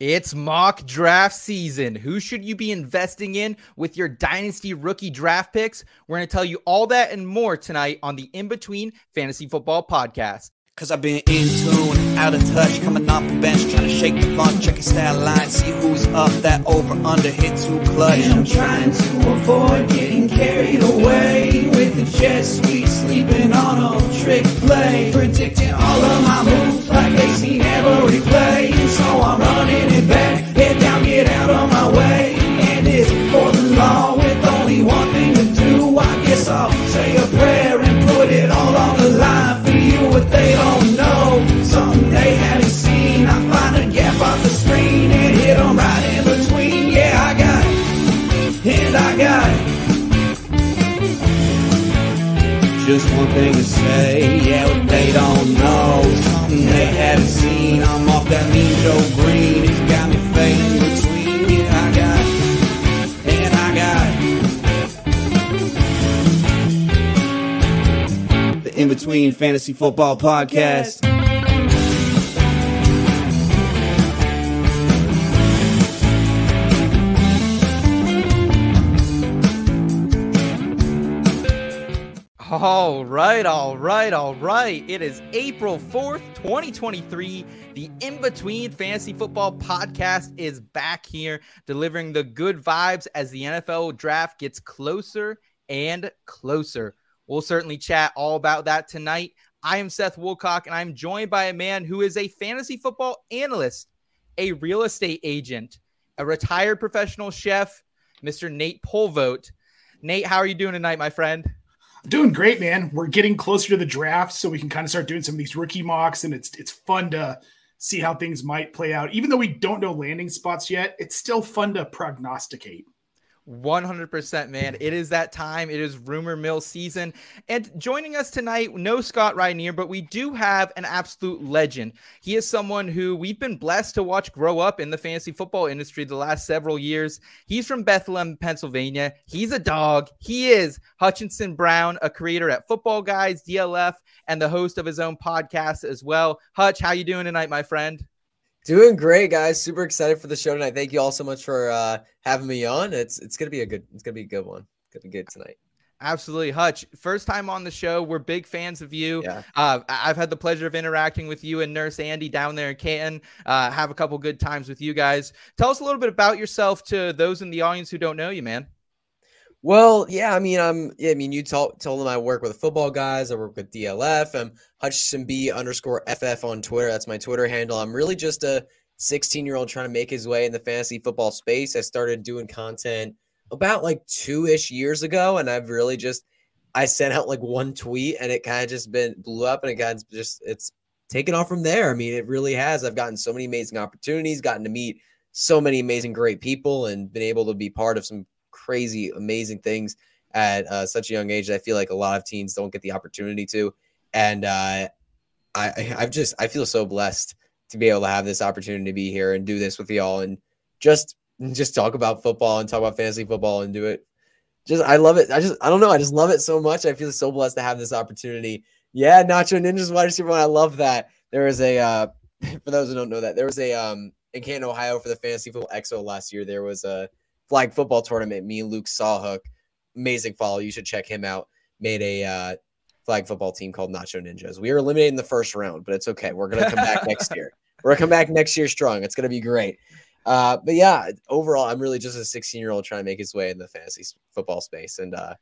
It's mock draft season. Who should you be investing in with your dynasty rookie draft picks? We're going to tell you all that and more tonight on the In Between Fantasy Football Podcast. Cause I've been in tune, out of touch, coming off the bench, trying to shake the funk, check your stat line, see who's up, that over under hit too clutch. And I'm trying to avoid getting carried away with the jet sweep, sleeping on a trick play, predicting all of my moves like they seen every play. So I'm running it back, head down, get out of my way, and it's for the law with only one thing to do. I guess I'll say a prayer and put it all on the line for you. What they don't know, something they haven't seen. I find a gap on the screen and hit 'em right in between. Yeah, I got it, and I got it. Just one thing to say, yeah, what they don't know, I'm off that Green, got me fading between. Yeah, I got and I got. The In Between Fantasy Football Podcast. All right, all right, all right. It is April 4th, 2023. The In Between Fantasy Football Podcast is back here, delivering the good vibes as the NFL draft gets closer and closer. We'll certainly chat all about that tonight. I am Seth Woolcock, and I'm joined by a man who is a fantasy football analyst, a real estate agent, a retired professional chef, Mr. Nate Polvote. Nate, how are you doing tonight, my friend? Doing great, man. We're getting closer to the draft, so we can kind of start doing some of these rookie mocks, and it's it's fun to see how things might play out. Even though we don't know landing spots yet, it's still fun to prognosticate. 100% man. It is that time. It is rumor mill season. And joining us tonight no scott Reinier, but we do have an absolute legend. He is someone who we've been blessed to watch grow up in the fantasy football industry the last several years. He's from bethlehem pennsylvania. He's a dog. He is hutchinson brown a creator at football guys dlf and the host of his own podcast as well. Hutch how you doing tonight my friend Doing great, guys. Super excited for the show tonight. Thank you all so much for uh, having me on. It's it's gonna be a good it's gonna be a good one. Gonna be good tonight. Absolutely, Hutch. First time on the show. We're big fans of you. Yeah. Uh, I've had the pleasure of interacting with you and Nurse Andy down there in Canton. Uh, have a couple good times with you guys. Tell us a little bit about yourself to those in the audience who don't know you, man. Well, yeah, I mean, I'm. Yeah, I mean, you told told them I work with football guys. I work with DLF. I'm um, Hutchinson B underscore FF on Twitter. That's my Twitter handle. I'm really just a 16 year old trying to make his way in the fantasy football space. I started doing content about like two ish years ago, and I've really just I sent out like one tweet, and it kind of just been blew up, and it kind of just it's taken off from there. I mean, it really has. I've gotten so many amazing opportunities, gotten to meet so many amazing, great people, and been able to be part of some crazy, amazing things at uh, such a young age I feel like a lot of teens don't get the opportunity to. And uh, I, I've just, I feel so blessed to be able to have this opportunity to be here and do this with y'all and just, just talk about football and talk about fantasy football and do it. Just, I love it. I just, I don't know. I just love it so much. I feel so blessed to have this opportunity. Yeah, Nacho Ninjas wide receiver. I love that. There was a, uh, for those who don't know that, there was a, um, in Canton, Ohio for the Fantasy Football Expo last year, there was a flag football tournament. Me and Luke Sawhook, amazing follow. You should check him out. Made a uh, flag football team called Nacho Ninjas. We were eliminated in the first round, but it's okay. We're gonna come back next year. We're gonna come back next year strong. It's gonna be great. Uh, but yeah, overall, I'm really just a 16 year old trying to make his way in the fantasy football space, and uh,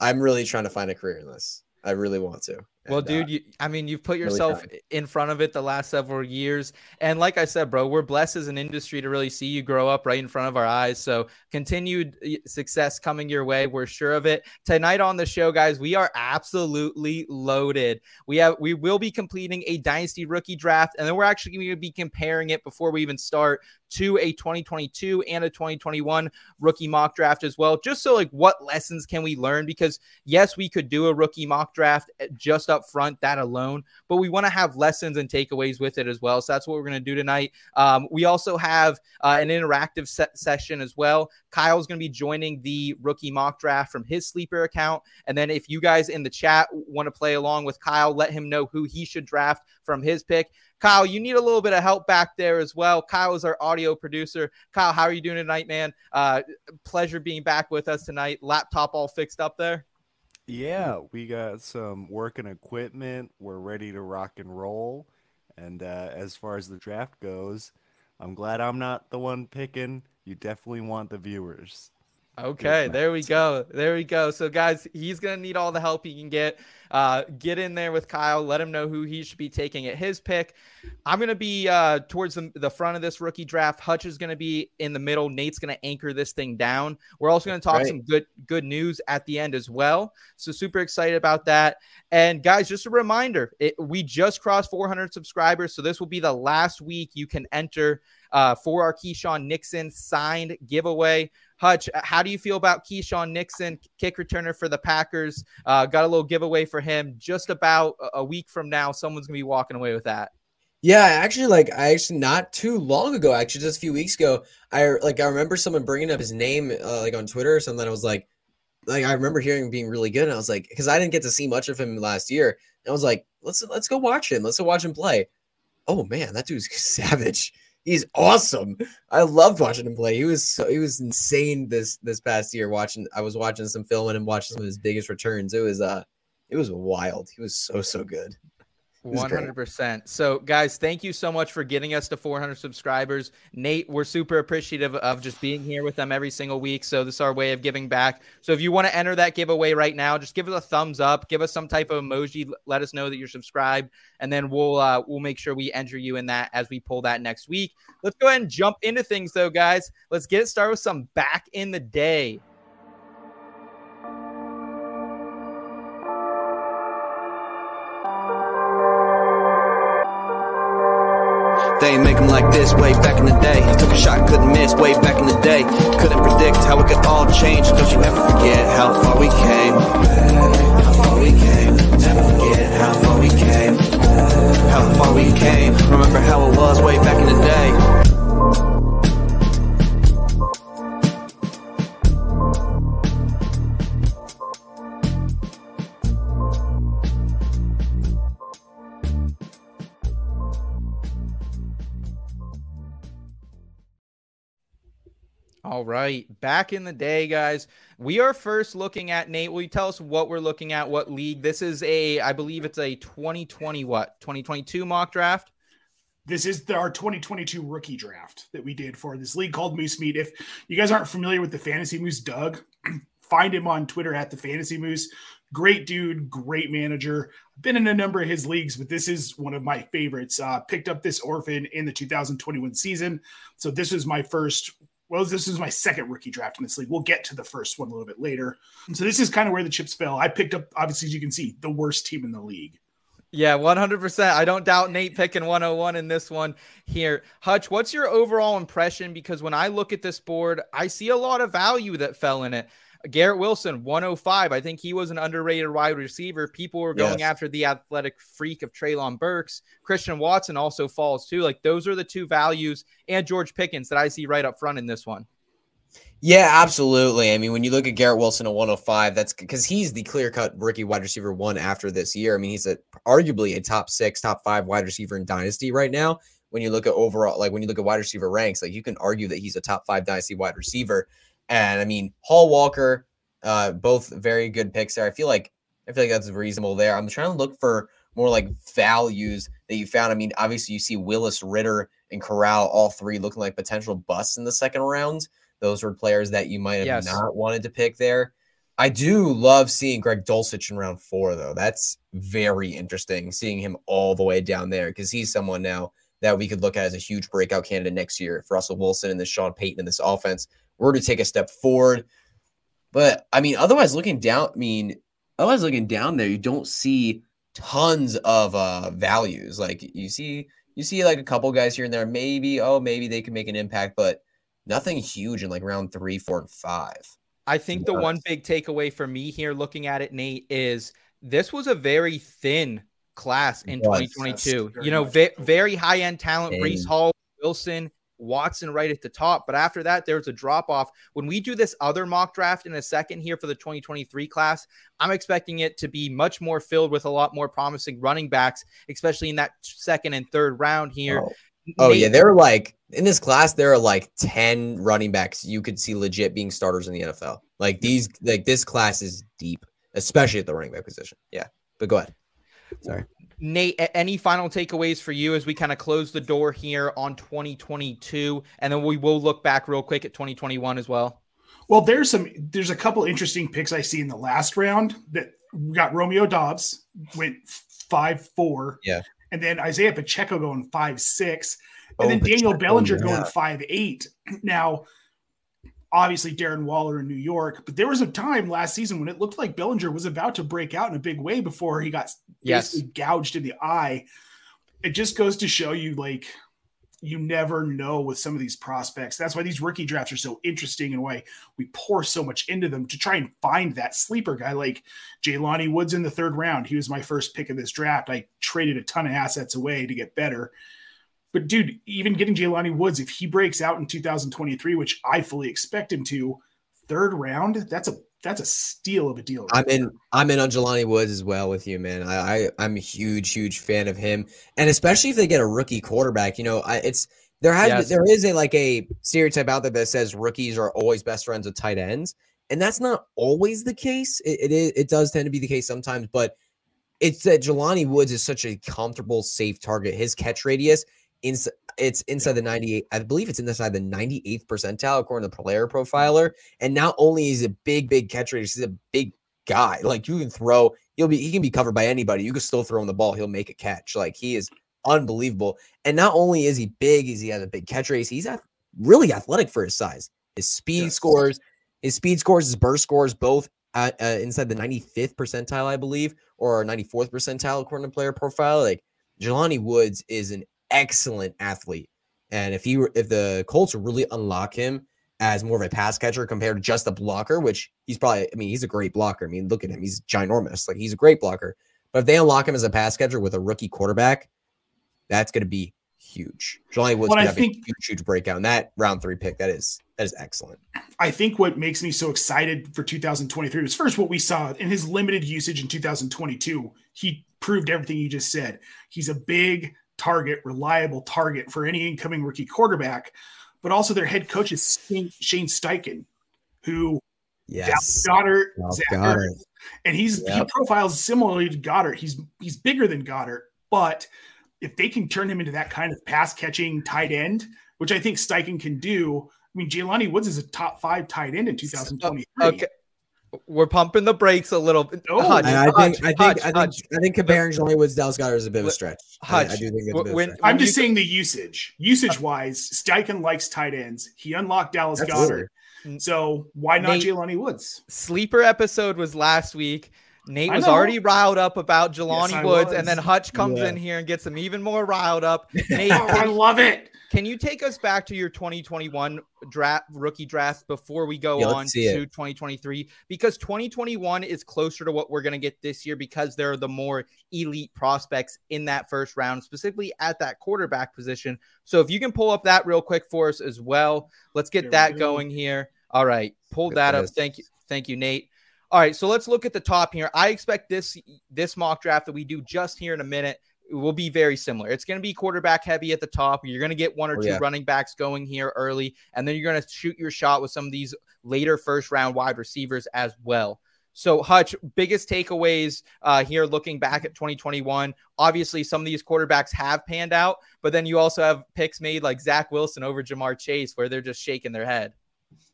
I'm really trying to find a career in this. I really want to. Well, And, dude, uh, you, I mean, you've put yourself trying. in front of it the last several years. And like I said, bro, we're blessed as an industry to really see you grow up right in front of our eyes. So continued uh, success coming your way. We're sure of it. Tonight on the show, guys, we are absolutely loaded. We have we will be completing a dynasty rookie draft, and then we're actually going to be comparing it before we even start to a 2022 and a 2021 rookie mock draft as well. Just so like what lessons can we learn? Because yes, we could do a rookie mock draft uh, just up front, that alone, but we want to have lessons and takeaways with it as well. So that's what we're going to do tonight. Um, we also have uh, an interactive se- session as well. Kyle's going to be joining the rookie mock draft from his sleeper account. And then if you guys in the chat want to play along with Kyle, let him know who he should draft from his pick. Kyle, you need a little bit of help back there as well. Kyle is our audio producer. Kyle, how are you doing tonight, man? Uh, pleasure being back with us tonight. Laptop all fixed up there. Yeah, we got some working equipment. We're ready to rock and roll. And uh, as far as the draft goes, I'm glad I'm not the one picking. You definitely want the viewers. Okay, there we go. There we go. So, guys, he's going to need all the help he can get. Uh, get in there with Kyle. Let him know who he should be taking at his pick. I'm going to be uh, towards the, the, front of this rookie draft. Hutch is going to be in the middle. Nate's going to anchor this thing down. We're also going to talk right. some good good news at the end as well. So, super excited about that. And, guys, just a reminder it, we just crossed 400 subscribers. So, this will be the last week you can enter uh, for our Keisean Nixon signed giveaway. Hutch, how do you feel about Keisean Nixon, kick returner for the Packers? Uh, got a little giveaway for him. Just about a week from now, someone's gonna be walking away with that. Yeah, actually, like I actually not too long ago, actually just a few weeks ago, I like I remember someone bringing up his name uh, like on Twitter or something. I was like, like I remember hearing him being really good, and I was like, because I didn't get to see much of him last year, and I was like, let's let's go watch him, let's go watch him play. Oh man, that dude's savage he's awesome. I loved watching him play. He was so he was insane this this past year. Watching, I was watching some film and watching some of his biggest returns. It was uh, it was wild. He was so so good. One hundred percent. So, guys, thank you so much for getting us to 400 subscribers. Nate, we're super appreciative of just being here with them every single week. So, this is our way of giving back. So, if you want to enter that giveaway right now, just give us a thumbs up, give us some type of emoji, let us know that you're subscribed, and then we'll uh, we'll make sure we enter you in that as we pull that next week. Let's go ahead and jump into things, though, guys. Let's get it started with some back in the day. They ain't make them like this way back in the day. Took a shot, couldn't miss way back in the day. Couldn't predict how it could all change. Don't you ever forget how far we came. How far we came. Never forget how far we came. How far we came. Remember how it was way back in the day. All right. Back in the day, guys, we are first looking at Nate. Will you tell us what we're looking at? What league? This is a, I believe it's a 2020, what, 2022 mock draft? This is the, our 2022 rookie draft that we did for this league called Moose Meat. If you guys aren't familiar with the Fantasy Moose, Doug, find him on Twitter at the Fantasy Moose. Great dude, great manager. Been in a number of his leagues, but this is one of my favorites. Uh, picked up this orphan in the 2021 season. So this was my first well, this is my second rookie draft in this league. We'll get to the first one a little bit later. So this is kind of where the chips fell. I picked up, obviously, as you can see, the worst team in the league. Yeah, 100%. I don't doubt Nate picking 101 in this one here. Hutch, what's your overall impression? Because when I look at this board, I see a lot of value that fell in it. Garrett Wilson, 105. I think he was an underrated wide receiver. People were going yes. after the athletic freak of Treylon Burks. Christian Watson also falls too. Like those are the two values, and George Pickens that I see right up front in this one. Yeah, absolutely. I mean, when you look at Garrett Wilson at 105, that's because he's the clear cut rookie wide receiver one after this year. I mean, he's a, arguably a top six, top five wide receiver in Dynasty right now. When you look at overall, like when you look at wide receiver ranks, like you can argue that he's a top five Dynasty wide receiver. And I mean, Hall Walker, uh, both very good picks there. I feel like I feel like that's reasonable there. I'm trying to look for more like values that you found. I mean, obviously you see Willis, Ridder, and Corral, all three looking like potential busts in the second round. Those were players that you might have yes. not wanted to pick there. I do love seeing Greg Dulcich in round four, though. That's very interesting seeing him all the way down there because he's someone now that we could look at as a huge breakout candidate next year if Russell Wilson and this Sean Payton in this offense were to take a step forward. But I mean, otherwise looking down, I mean, otherwise looking down there, you don't see tons of uh values. Like you see, you see like a couple guys here and there. Maybe, oh, maybe they can make an impact, but nothing huge in like round three, four, and five. I think the one big takeaway for me here looking at it, Nate, is this was a very thin class in It 2022. You know, ve- very high end talent, Breece Thin. Hall, Wilson, Watson right at the top. But after that, there was a drop off. When we do this other mock draft in a second here for the 2023 class, I'm expecting it to be much more filled with a lot more promising running backs, especially in that second and third round here. Oh. Oh Nate- yeah, there are like in this class there are like 10 running backs you could see legit being starters in the NFL. Like these like this class is deep, especially at the running back position. Yeah. But go ahead. Sorry. Nate, any final takeaways for you as we kind of close the door here on 2022? And then we will look back real quick at 2021 as well. Well, there's some there's a couple interesting picks I see in the last round that we got Romeo Doubs went five four. Yeah. And then Isaiah Pacheco going five six. And Oh, then Daniel Pacheco, Bellinger yeah. going five eight. Now, obviously Darren Waller in New York, but there was a time last season when it looked like Bellinger was about to break out in a big way before he got Yes. gouged in the eye. It just goes to show you like you never know with some of these prospects. That's why these rookie drafts are so interesting and why we pour so much into them to try and find that sleeper guy like Jelani Woods in the third round. He was my first pick of this draft. I traded a ton of assets away to get better. But dude, even getting Jelani Woods, if he breaks out in 2023, which I fully expect him to, third round, that's a that's a steal of a deal. I'm in. I'm in on Jelani Woods as well with you, man. I, I I'm a huge, huge fan of him, and especially if they get a rookie quarterback. You know, I, it's there has Yes. there is a like a stereotype out there that says rookies are always best friends with tight ends, and that's not always the case. It it, is, it does tend to be the case sometimes, but it's that Jelani Woods is such a comfortable, safe target. His catch radius. Ins- it's inside the 98 i believe it's inside the 98th percentile according to the player profiler. And not only is he a big big catch radius he's a big guy. Like you can throw he'll be he can be covered by anybody. You can still throw him the ball. He'll make a catch. Like he is unbelievable. And not only is he big is he has a big catch radius he's really athletic for his size. His speed scores his speed scores his burst scores both at, uh, inside the 95th percentile i believe or 94th percentile according to player profile. Like Jelani Woods is an excellent athlete. And if he were, if the Colts really unlock him as more of a pass catcher compared to just a blocker, which he's probably, I mean, he's a great blocker. I mean, look at him. He's ginormous. Like he's a great blocker. But if they unlock him as a pass catcher with a rookie quarterback, that's going to be huge. Jelani Woods Well, could I have think- a huge, huge breakout. And that round three pick, that is, that is excellent. I think what makes me so excited for 2023 was first what we saw in his limited usage in 2022. He proved everything you just said. He's a big target, reliable target for any incoming rookie quarterback, but also their head coach is Shane Shane Steichen, who Yes. Goedert, Dallas Zach Goedert. Ertz, and he's he profiles similarly to Goedert. He's he's bigger than Goedert, but if they can turn him into that kind of pass catching tight end, which I think Steichen can do. I mean, Jelani Woods is a top five tight end in 2023. Uh, okay. We're pumping the brakes a little bit. Oh, Hutch, And I think, Hutch, I think, Hutch, I think, Hutch. I think comparing Jelani Woods Dallas Goedert is a bit of a stretch. I, Hutch, I do think it's a bit when- stretch. I'm just you- saying the usage. Usage wise, Steichen likes tight ends. He unlocked Dallas Absolutely. Goedert. So why not Nate- Jelani Woods? sleeper episode was last week. Nate was already riled up about Jelani Yes, Woods, was. and then Hutch comes Yeah. in here and gets him even more riled up. Nate, Oh, I love it. Can you take us back to your 2021 draft rookie draft before we go Yeah, on to it. 2023? Because 2021 is closer to what we're going to get this year because there are the more elite prospects in that first round, specifically at that quarterback position. So if you can pull up that real quick for us as well, let's get There we that go. going here. All right, pull Good that up. Thank you, thank you, Nate. All right, so let's look at the top here. I expect this this mock draft that we do just here in a minute will be very similar. It's going to be quarterback heavy at the top. You're going to get one or Oh, two yeah. running backs going here early, and then you're going to shoot your shot with some of these later first round wide receivers as well. So, Hutch, biggest takeaways uh, here looking back at 2021. Obviously, some of these quarterbacks have panned out, but then you also have picks made like Zach Wilson over Ja'Marr Chase where they're just shaking their head.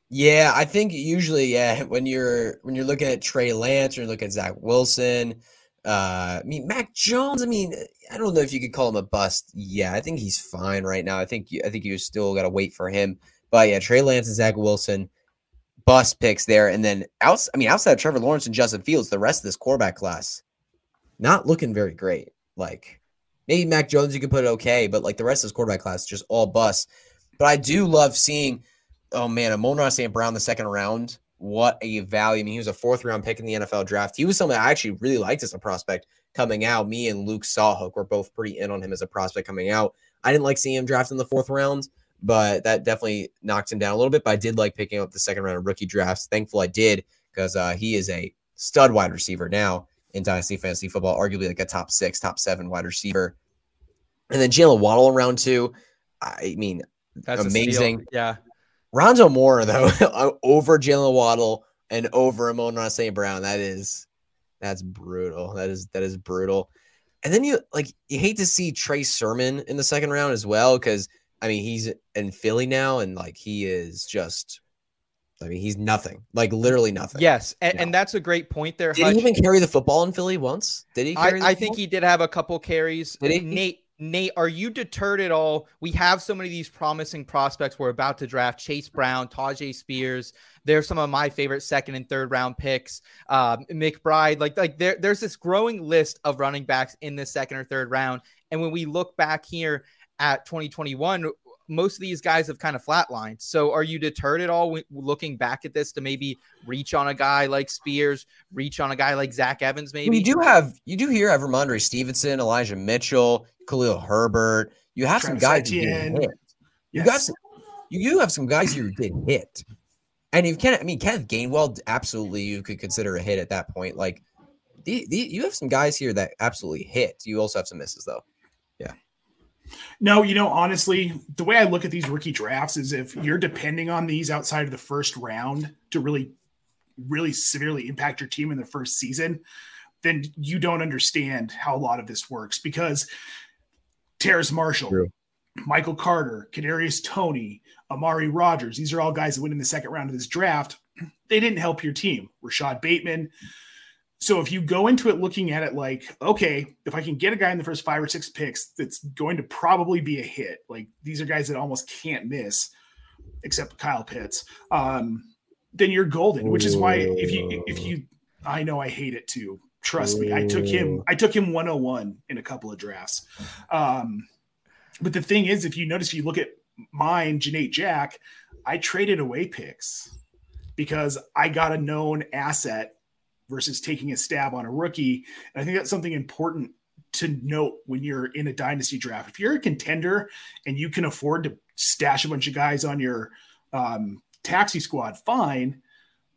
Yeah, I think usually, yeah, when you're when you're looking at Trey Lance or look at Zach Wilson, uh, I mean Mac Jones. I mean, I don't know if you could call him a bust. Yeah, I think he's fine right now. I think I think you still got to wait for him. But yeah, Trey Lance and Zach Wilson, bust picks there, and then. I mean, outside of Trevor Lawrence and Justin Fields, the rest of this quarterback class, not looking very great. Like maybe Mac Jones, you could put it okay, but like the rest of this quarterback class, just all bust. But I do love seeing oh man, Amon-Ra St. Brown the second round what a value. I mean, he was a fourth round pick in the NFL draft. He was someone I actually really liked as a prospect coming out. Me and Luke Sawhook were both pretty in on him as a prospect coming out. I didn't like seeing him drafted in the fourth round, but that definitely knocked him down a little bit. But I did like picking up the second round of rookie drafts. Thankful I did because uh, he is a stud wide receiver now in Dynasty Fantasy Football, arguably like a top six, top seven wide receiver. And then Jalen Waddle around two. I mean, That's amazing. Yeah. Rondale Moore though uh, over Jalen Waddle and over Amon St. Brown. That is that's brutal. That is that is brutal. And then you like you hate to see Trey Sermon in the second round as well because I mean he's in Philly now and like he is just I mean he's nothing like literally nothing. Yes, and, No. and that's a great point there. Did Hutch. he even carry the football in Philly once? Did he? I, I think he did have a couple carries. Did he? Nate, Nate, are you deterred at all? We have so many of these promising prospects. We're about to draft Chase Brown, Tyjae Spears. They're some of my favorite second and third round picks. Um, McBride, like like there, there's this growing list of running backs in the second or third round. And when we look back here at 2021, most of these guys have kind of flatlined. So are you deterred at all when, looking back at this to maybe reach on a guy like Spears, reach on a guy like Zach Evans, maybe? You do have you do hear have Rhamondre Stevenson, Elijah Mitchell, Khalil Herbert. You have some guys who did Etienne. hit. You Yes. got some, you do have some guys who did hit. And you can I mean Kenneth Gainwell absolutely you could consider a hit at that point. Like the, the, you have some guys here that absolutely hit. You also have some misses though. No, you know, honestly, the way I look at these rookie drafts is if you're depending on these outside of the first round to really, really severely impact your team in the first season, then you don't understand how a lot of this works because Terrace Marshall, True. Michael Carter, Kadarius Toney, Amari Rodgers, these are all guys that went in the second round of this draft. They didn't help your team. Rashod Bateman, so if you go into it looking at it like, okay, if I can get a guy in the first five or six picks that's going to probably be a hit, like these are guys that almost can't miss, except Kyle Pitts, um, then you're golden. Which is why if you if you, I know I hate it too. Trust me, I took him. I took him 101 in a couple of drafts. Um, but the thing is, if you notice, if you look at mine, Janae Jack, I traded away picks because I got a known asset versus taking a stab on a rookie. And I think that's something important to note when you're in a dynasty draft. If you're a contender and you can afford to stash a bunch of guys on your um, taxi squad, fine.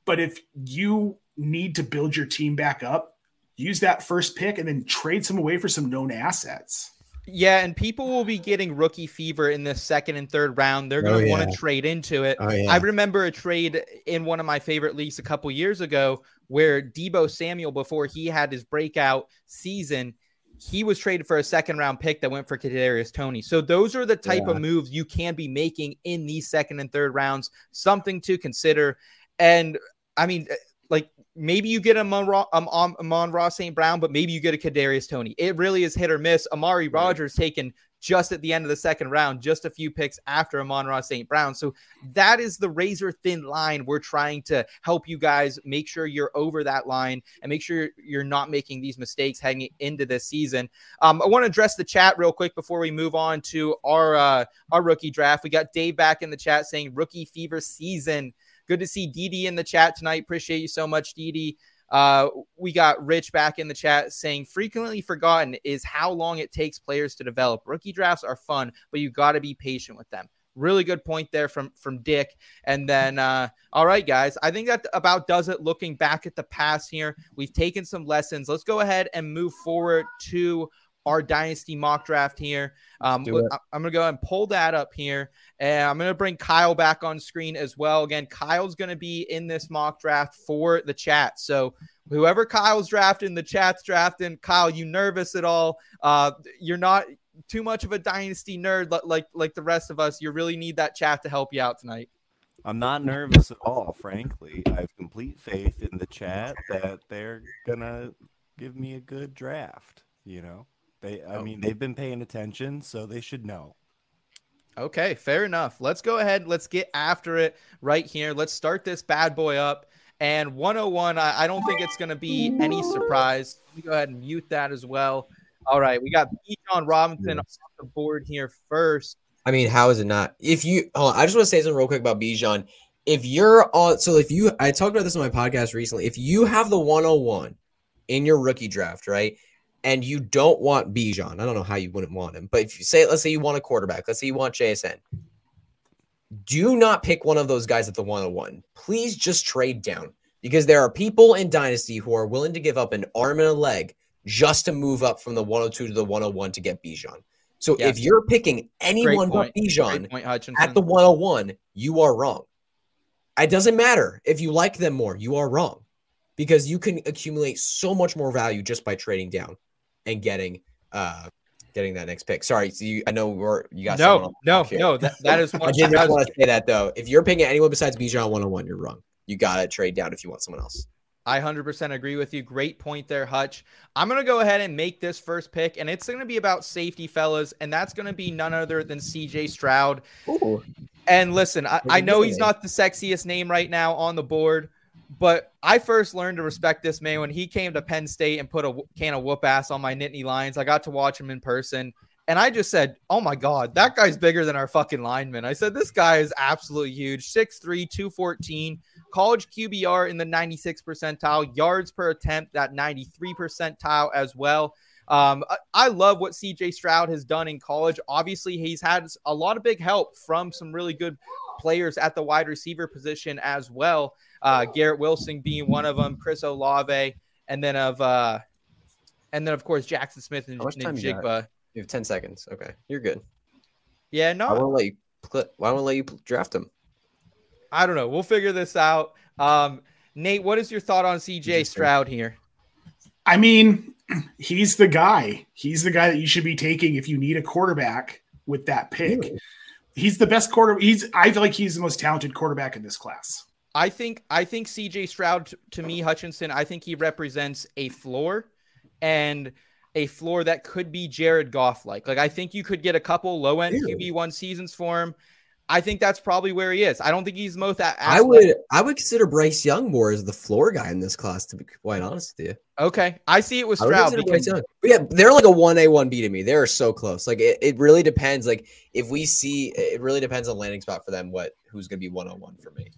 But if you need to build your team back up, use that first pick and then trade some away for some known assets. Yeah, and people will be getting rookie fever in the second and third round. They're going Oh, to want to trade into it. Oh yeah. I remember a trade in one of my favorite leagues a couple years ago where Deebo Samuel, before he had his breakout season, he was traded for a second round pick that went for Kadarius Toney. So those are the type Yeah. of moves you can be making in these second and third rounds. Something to consider. And I mean, like maybe you get a um, um, Amon-Ra St. Brown, but maybe you get a Kadarius Toney. It really is hit or miss. Amari Rodgers taken just at the end of the second round, just a few picks after Amon-Ra St. Brown. So that is the razor thin line we're trying to help you guys make sure you're over that line and make sure you're not making these mistakes heading into this season. Um, I want to address the chat real quick before we move on to our uh, our rookie draft. We got Dave back in the chat saying rookie fever season. Good to see Didi in the chat tonight. Appreciate you so much, Didi. Uh, we got Rich back in the chat saying frequently forgotten is how long it takes players to develop. Rookie drafts are fun, but you got to be patient with them. Really good point there from from Dick. And then, uh, all right, guys, I think that about does it. Looking back at the past here, we've taken some lessons. Let's go ahead and move forward to our dynasty mock draft here. Um. I'm gonna go ahead and pull that up here, and I'm gonna bring Kyle back on screen as well. Again, Kyle's gonna be in this mock draft for the chat. So whoever Kyle's drafting, the chat's drafting. Kyle, you nervous at all? Uh, you're not too much of a dynasty nerd li- like like the rest of us. You really need that chat to help you out tonight. I'm not nervous at all, frankly. I have complete faith in the chat that they're gonna give me a good draft. You know, they. I Oh. mean, they've been paying attention, so they should know. Okay, fair enough. Let's go ahead. Let's get after it right here. Let's start this bad boy up. And 101, I, I don't think it's going to be any surprise. Let me go ahead and mute that as well. All right, we got. Bijan Robinson off the board here first. I mean, how is it not? If you, hold on, I just want to say something real quick about Bijan. if you're on, so if you, I talked about this on my podcast recently. If you have the 101 in your rookie draft, right, and you don't want Bijan, I don't know how you wouldn't want him, but if you say, let's say you want a quarterback, let's say you want JSN, do not pick one of those guys at the 101. Please just trade down because there are people in Dynasty who are willing to give up an arm and a leg just to move up from the 102 to the 101 to get Bijan. So Yes. if you're picking anyone but Bijan at the 101, you are wrong. It doesn't matter if you like them more, you are wrong because you can accumulate so much more value just by trading down and getting uh getting that next pick. Sorry, so you, I know we're you got no, no, no. That, that is I did that just want to say that though. If you're picking anyone besides Bijan 101, you're wrong. You gotta trade down if you want someone else. I 100% agree with you. Great point there, Hutch. I'm going to go ahead and make this first pick, and it's going to be about safety, fellas, and that's going to be none other than CJ Stroud. Ooh. And listen, I, I know he's not the sexiest name right now on the board, but I first learned to respect this man when he came to Penn State and put a can of whoop ass on my Nittany Lions. I got to watch him in person. And I just said, oh my God, that guy's bigger than our fucking lineman. I said, this guy is absolutely huge. 6'3, 214, college QBR in the 96 percentile, yards per attempt, that 93 percentile as well. Um, I, I love what CJ Stroud has done in college. Obviously, he's had a lot of big help from some really good players at the wide receiver position as well. Uh, Garrett Wilson being one of them, Chris Olave, and then of uh, and then of course Jaxon Smith and How much time you got? Njigba. You have 10 seconds. Okay. You're good. Yeah, no, I no, want to let you clip. Why don't let you draft him? I don't know. We'll figure this out. Um, Nate, what is your thought on CJ Stroud here? I mean, he's the guy. He's the guy that you should be taking if you need a quarterback with that pick. Really? He's the best quarter. He's I feel like he's the most talented quarterback in this class. I think I think CJ Stroud to me Hutchinson I think he represents a floor and a floor that could be Jared Goff like. Like I think you could get a couple low end QB one seasons for him. I think that's probably where he is. I don't think he's most I would I would consider Bryce Young more as the floor guy in this class, to be quite honest with you. Okay, I see it with Stroud because Bryce Young. Yeah, they're like a one A one B to me. They're so close. Like it, it really depends. Like if we see, it really depends on landing spot for them. What who's going to be one on one for me?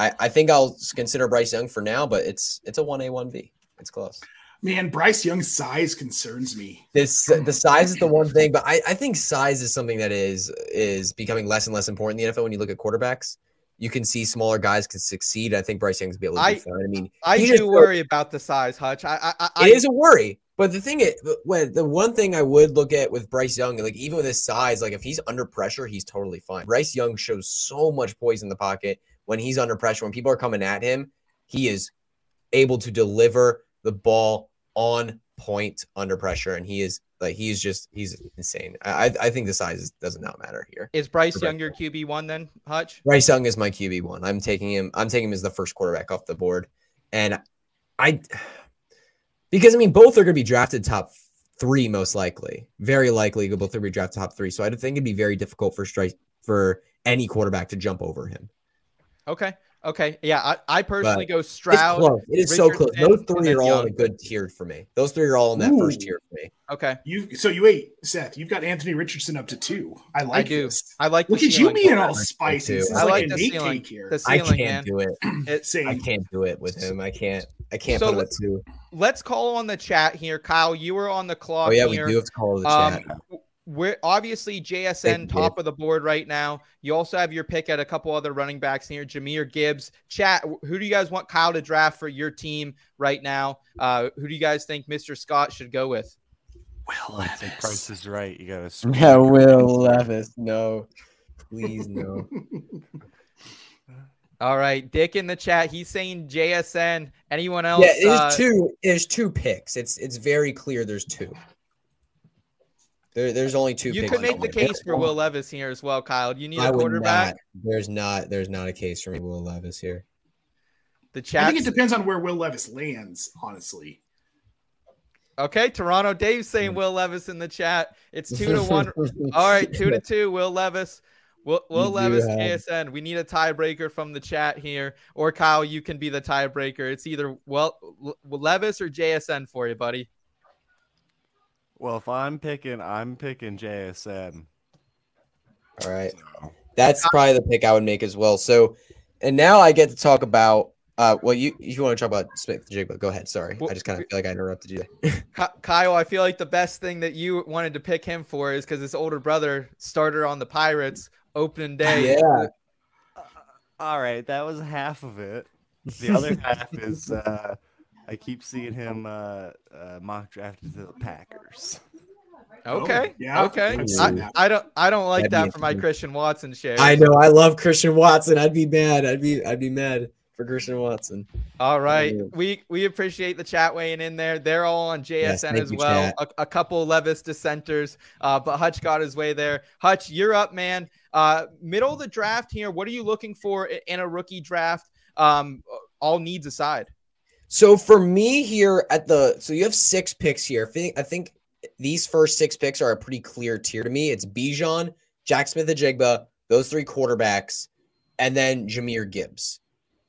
I I think I'll consider Bryce Young for now, but it's it's a one A one B. It's close. Man, Bryce Young's size concerns me. This the size is the one thing, but I, I think size is something that is is becoming less and less important in the NFL when you look at quarterbacks. You can see smaller guys can succeed. I think Bryce Young's be able to I- be fine. I mean, I do just- worry about the size, Hutch. I I, I it is a worry. But the thing is, when the one thing I would look at with Bryce Young, like even with his size, like if he's under pressure, he's totally fine. Bryce Young shows so much poise in the pocket when he's under pressure. When people are coming at him, he is able to deliver the ball on point under pressure, and he is like he's just he's insane. I I- think the size does not matter here. is Bryce. Young your QB one then, Hutch? Bryce Young is my QB one. I'm taking him. I'm taking him as the first quarterback off the board, and I because I mean both are going to be drafted top three most likely, very likely. Both are going to be drafted top three. So I think it'd be very difficult for strike for any quarterback to jump over him. Okay, okay, yeah. I, I personally go It's Stroud. close. It is so close. Those three are all Young. in a good tier for me. Those three are all in that first tier for me. Okay, You so you wait, Seth. You've got Anthony Richardson up to two. I like I do. this. I like. Look at you ceiling being all him. spicy. This I like, like the ceiling. cake here. The I can't man. do it. It- Same. I can't do it with him. I can't. I can't So put him let's- two. let's call on the chat here, Kyle. You were on the clock. Oh yeah, we do have to call the Um, chat. We're obviously JSN top of the board right now. You also have your pick at a couple other running backs here, Jahmyr Gibbs. Chat, who do you guys want Kyle to draft for your team right now? Uh, who do you guys think Mr. Scott should go with? Will I think Price is right. You got to. Yeah, Will Levis. No, please no. All right, Dick in the chat. He's saying JSN. Anyone else? Yeah, there's uh, two. There's two picks. It's it's very clear. There's two. There, there's only two. You picks could make the there. case for Will Levis here as well, Kyle. You need I a quarterback. not. There's not. There's not a case for. Will Levis here. The chat. I think it depends on where Will Levis lands, honestly. Okay, Toronto Dave's Hmm. saying Will Levis in the chat. It's two to one. All right, two to two. Will Levis. Will, Will Levis, have- JSN. We need a tiebreaker from the chat here, or Kyle, you can be the tiebreaker. It's either well Levis or JSN for you, buddy. Well, if I'm picking, I'm picking JSN. All right. That's probably the pick I would make as well. So And now I get to talk about. Uh, well, you you want to talk about Smith-Njigba? Go ahead. Sorry, Well, I just kind of feel like I interrupted you. Kyle, I feel like the best thing that you wanted to pick him for is because his older brother started on the Pirates opening day. yeah, All right, that was half of it. The other half is uh, I keep seeing him uh, uh, mock drafted to the Packers. Okay. Oh, yeah, Okay. I've I, don't. I don't like That'd that for my. Christian Watson share. I know. I love Christian Watson. I'd be mad. I'd be I'd be mad for Christian Watson. All right. We we appreciate the chat weighing in there. They're all on JSN thank as well. A, a couple Levis dissenters, uh, but Hutch got his way there. Hutch, you're up, man. Uh, middle of the draft here. What are you looking for in a rookie draft? Um, all needs aside. So for me here at the so you have six picks here. I think these first six picks are a pretty clear tier to me. It's Bijan, Jack Smith-Njigba, those three quarterbacks, and then Jahmyr Gibbs.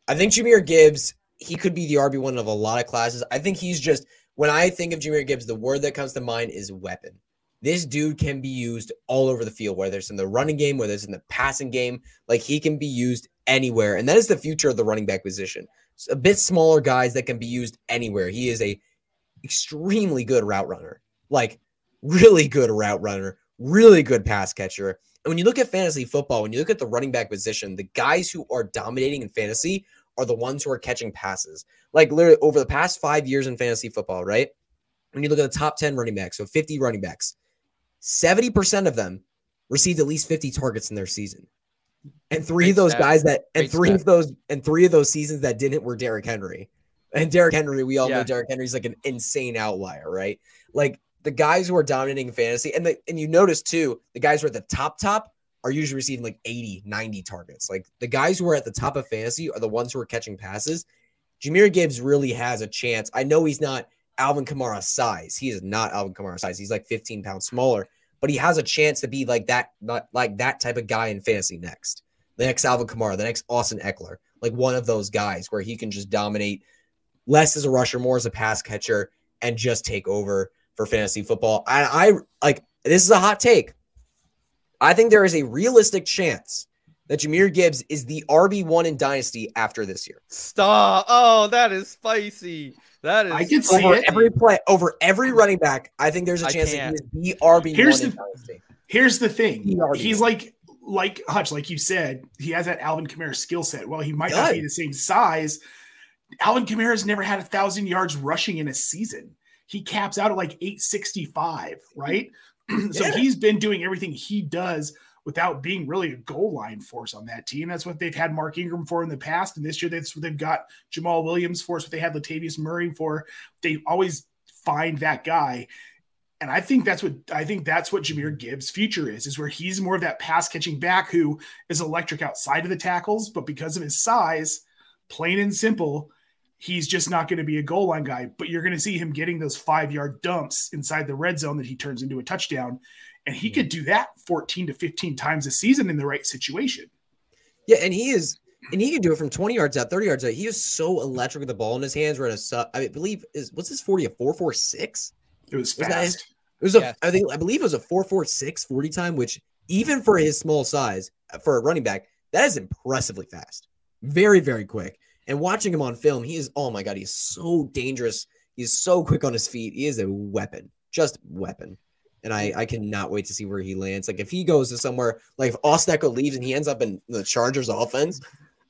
I think Jahmyr Gibbs, he could be the RB1 of a lot of classes. I think he's just when I think of Jahmyr Gibbs, the word that comes to mind is weapon. This dude can be used all over the field, whether it's in the running game, whether it's in the passing game. Like he can be used anywhere. And that is the future of the running back position a bit smaller guys that can be used anywhere. He is a extremely good route runner, like really good route runner, really good pass catcher. And when you look at fantasy football, when you look at the running back position, the guys who are dominating in fantasy are the ones who are catching passes. Like literally over the past five years in fantasy football, right? When you look at the top 10 running backs, so 50 running backs, 70% of them received at least 50 targets in their season. And three Great of those stat. guys that and Great three stat. of those and three of those seasons that didn't were Derrick Henry. And Derrick Henry, we all Yeah. know Derrick Henry's like an insane outlier, right? Like the guys who are dominating fantasy, and the, and you notice too, the guys who are at the top top are usually receiving like 80, 90 targets. Like the guys who are at the top of fantasy are the ones who are catching passes. Jahmyr Gibbs really has a chance. I know he's not Alvin Kamara size. He is not Alvin Kamara size. He's like 15 pounds smaller, but he has a chance to be like that, not like that type of guy in fantasy next. The next Alvin Kamara, the next Austin Ekeler, like one of those guys where he can just dominate less as a rusher, more as a pass catcher, and just take over for fantasy football. I, I like this is a hot take. I think there is a realistic chance that Jahmyr Gibbs is the RB1 in Dynasty after this year. Stop. Oh, that is spicy. That is I can see Over it. every play, over every running back, I think there's a chance that can't. he is the RB1 Here's in the- Dynasty. Here's the thing. He He's like like Hutch, like you said, he has that Alvin Kamara skill set. Well, he might not be the same size. Alvin Kamara's never had a thousand yards rushing in a season. He caps out at like 865, right? so he's been doing everything he does without being really a goal line force on that team. That's what they've had Mark Ingram for in the past. And this year that's what they've got Jamaal Williams for. It's what they had Latavius Murray for. They always find that guy. And I think that's what I think that's what Jahmyr Gibbs' future is, is where he's more of that pass catching back who is electric outside of the tackles, but because of his size, plain and simple, he's just not going to be a goal line guy. But you're going to see him getting those five yard dumps inside the red zone that he turns into a touchdown. And he mm-hmm. could do that 14 to 15 times a season in the right situation. Yeah, and he is, and he can do it from 20 yards out, 30 yards out. He is so electric with the ball in his hands. We're in a sub. I believe is what's his 40 a 446? It was Was fast. It was a. I think, I believe it was a 446 40 time, which even for his small size, for a running back, that is impressively fast. Very, very quick. And watching him on film, he is, oh my God, he's so dangerous. He's so quick on his feet. He is a weapon, just weapon. And I, I cannot wait to see where he lands. Like if he goes to somewhere, like if Osteco leaves and he ends up in the Chargers offense,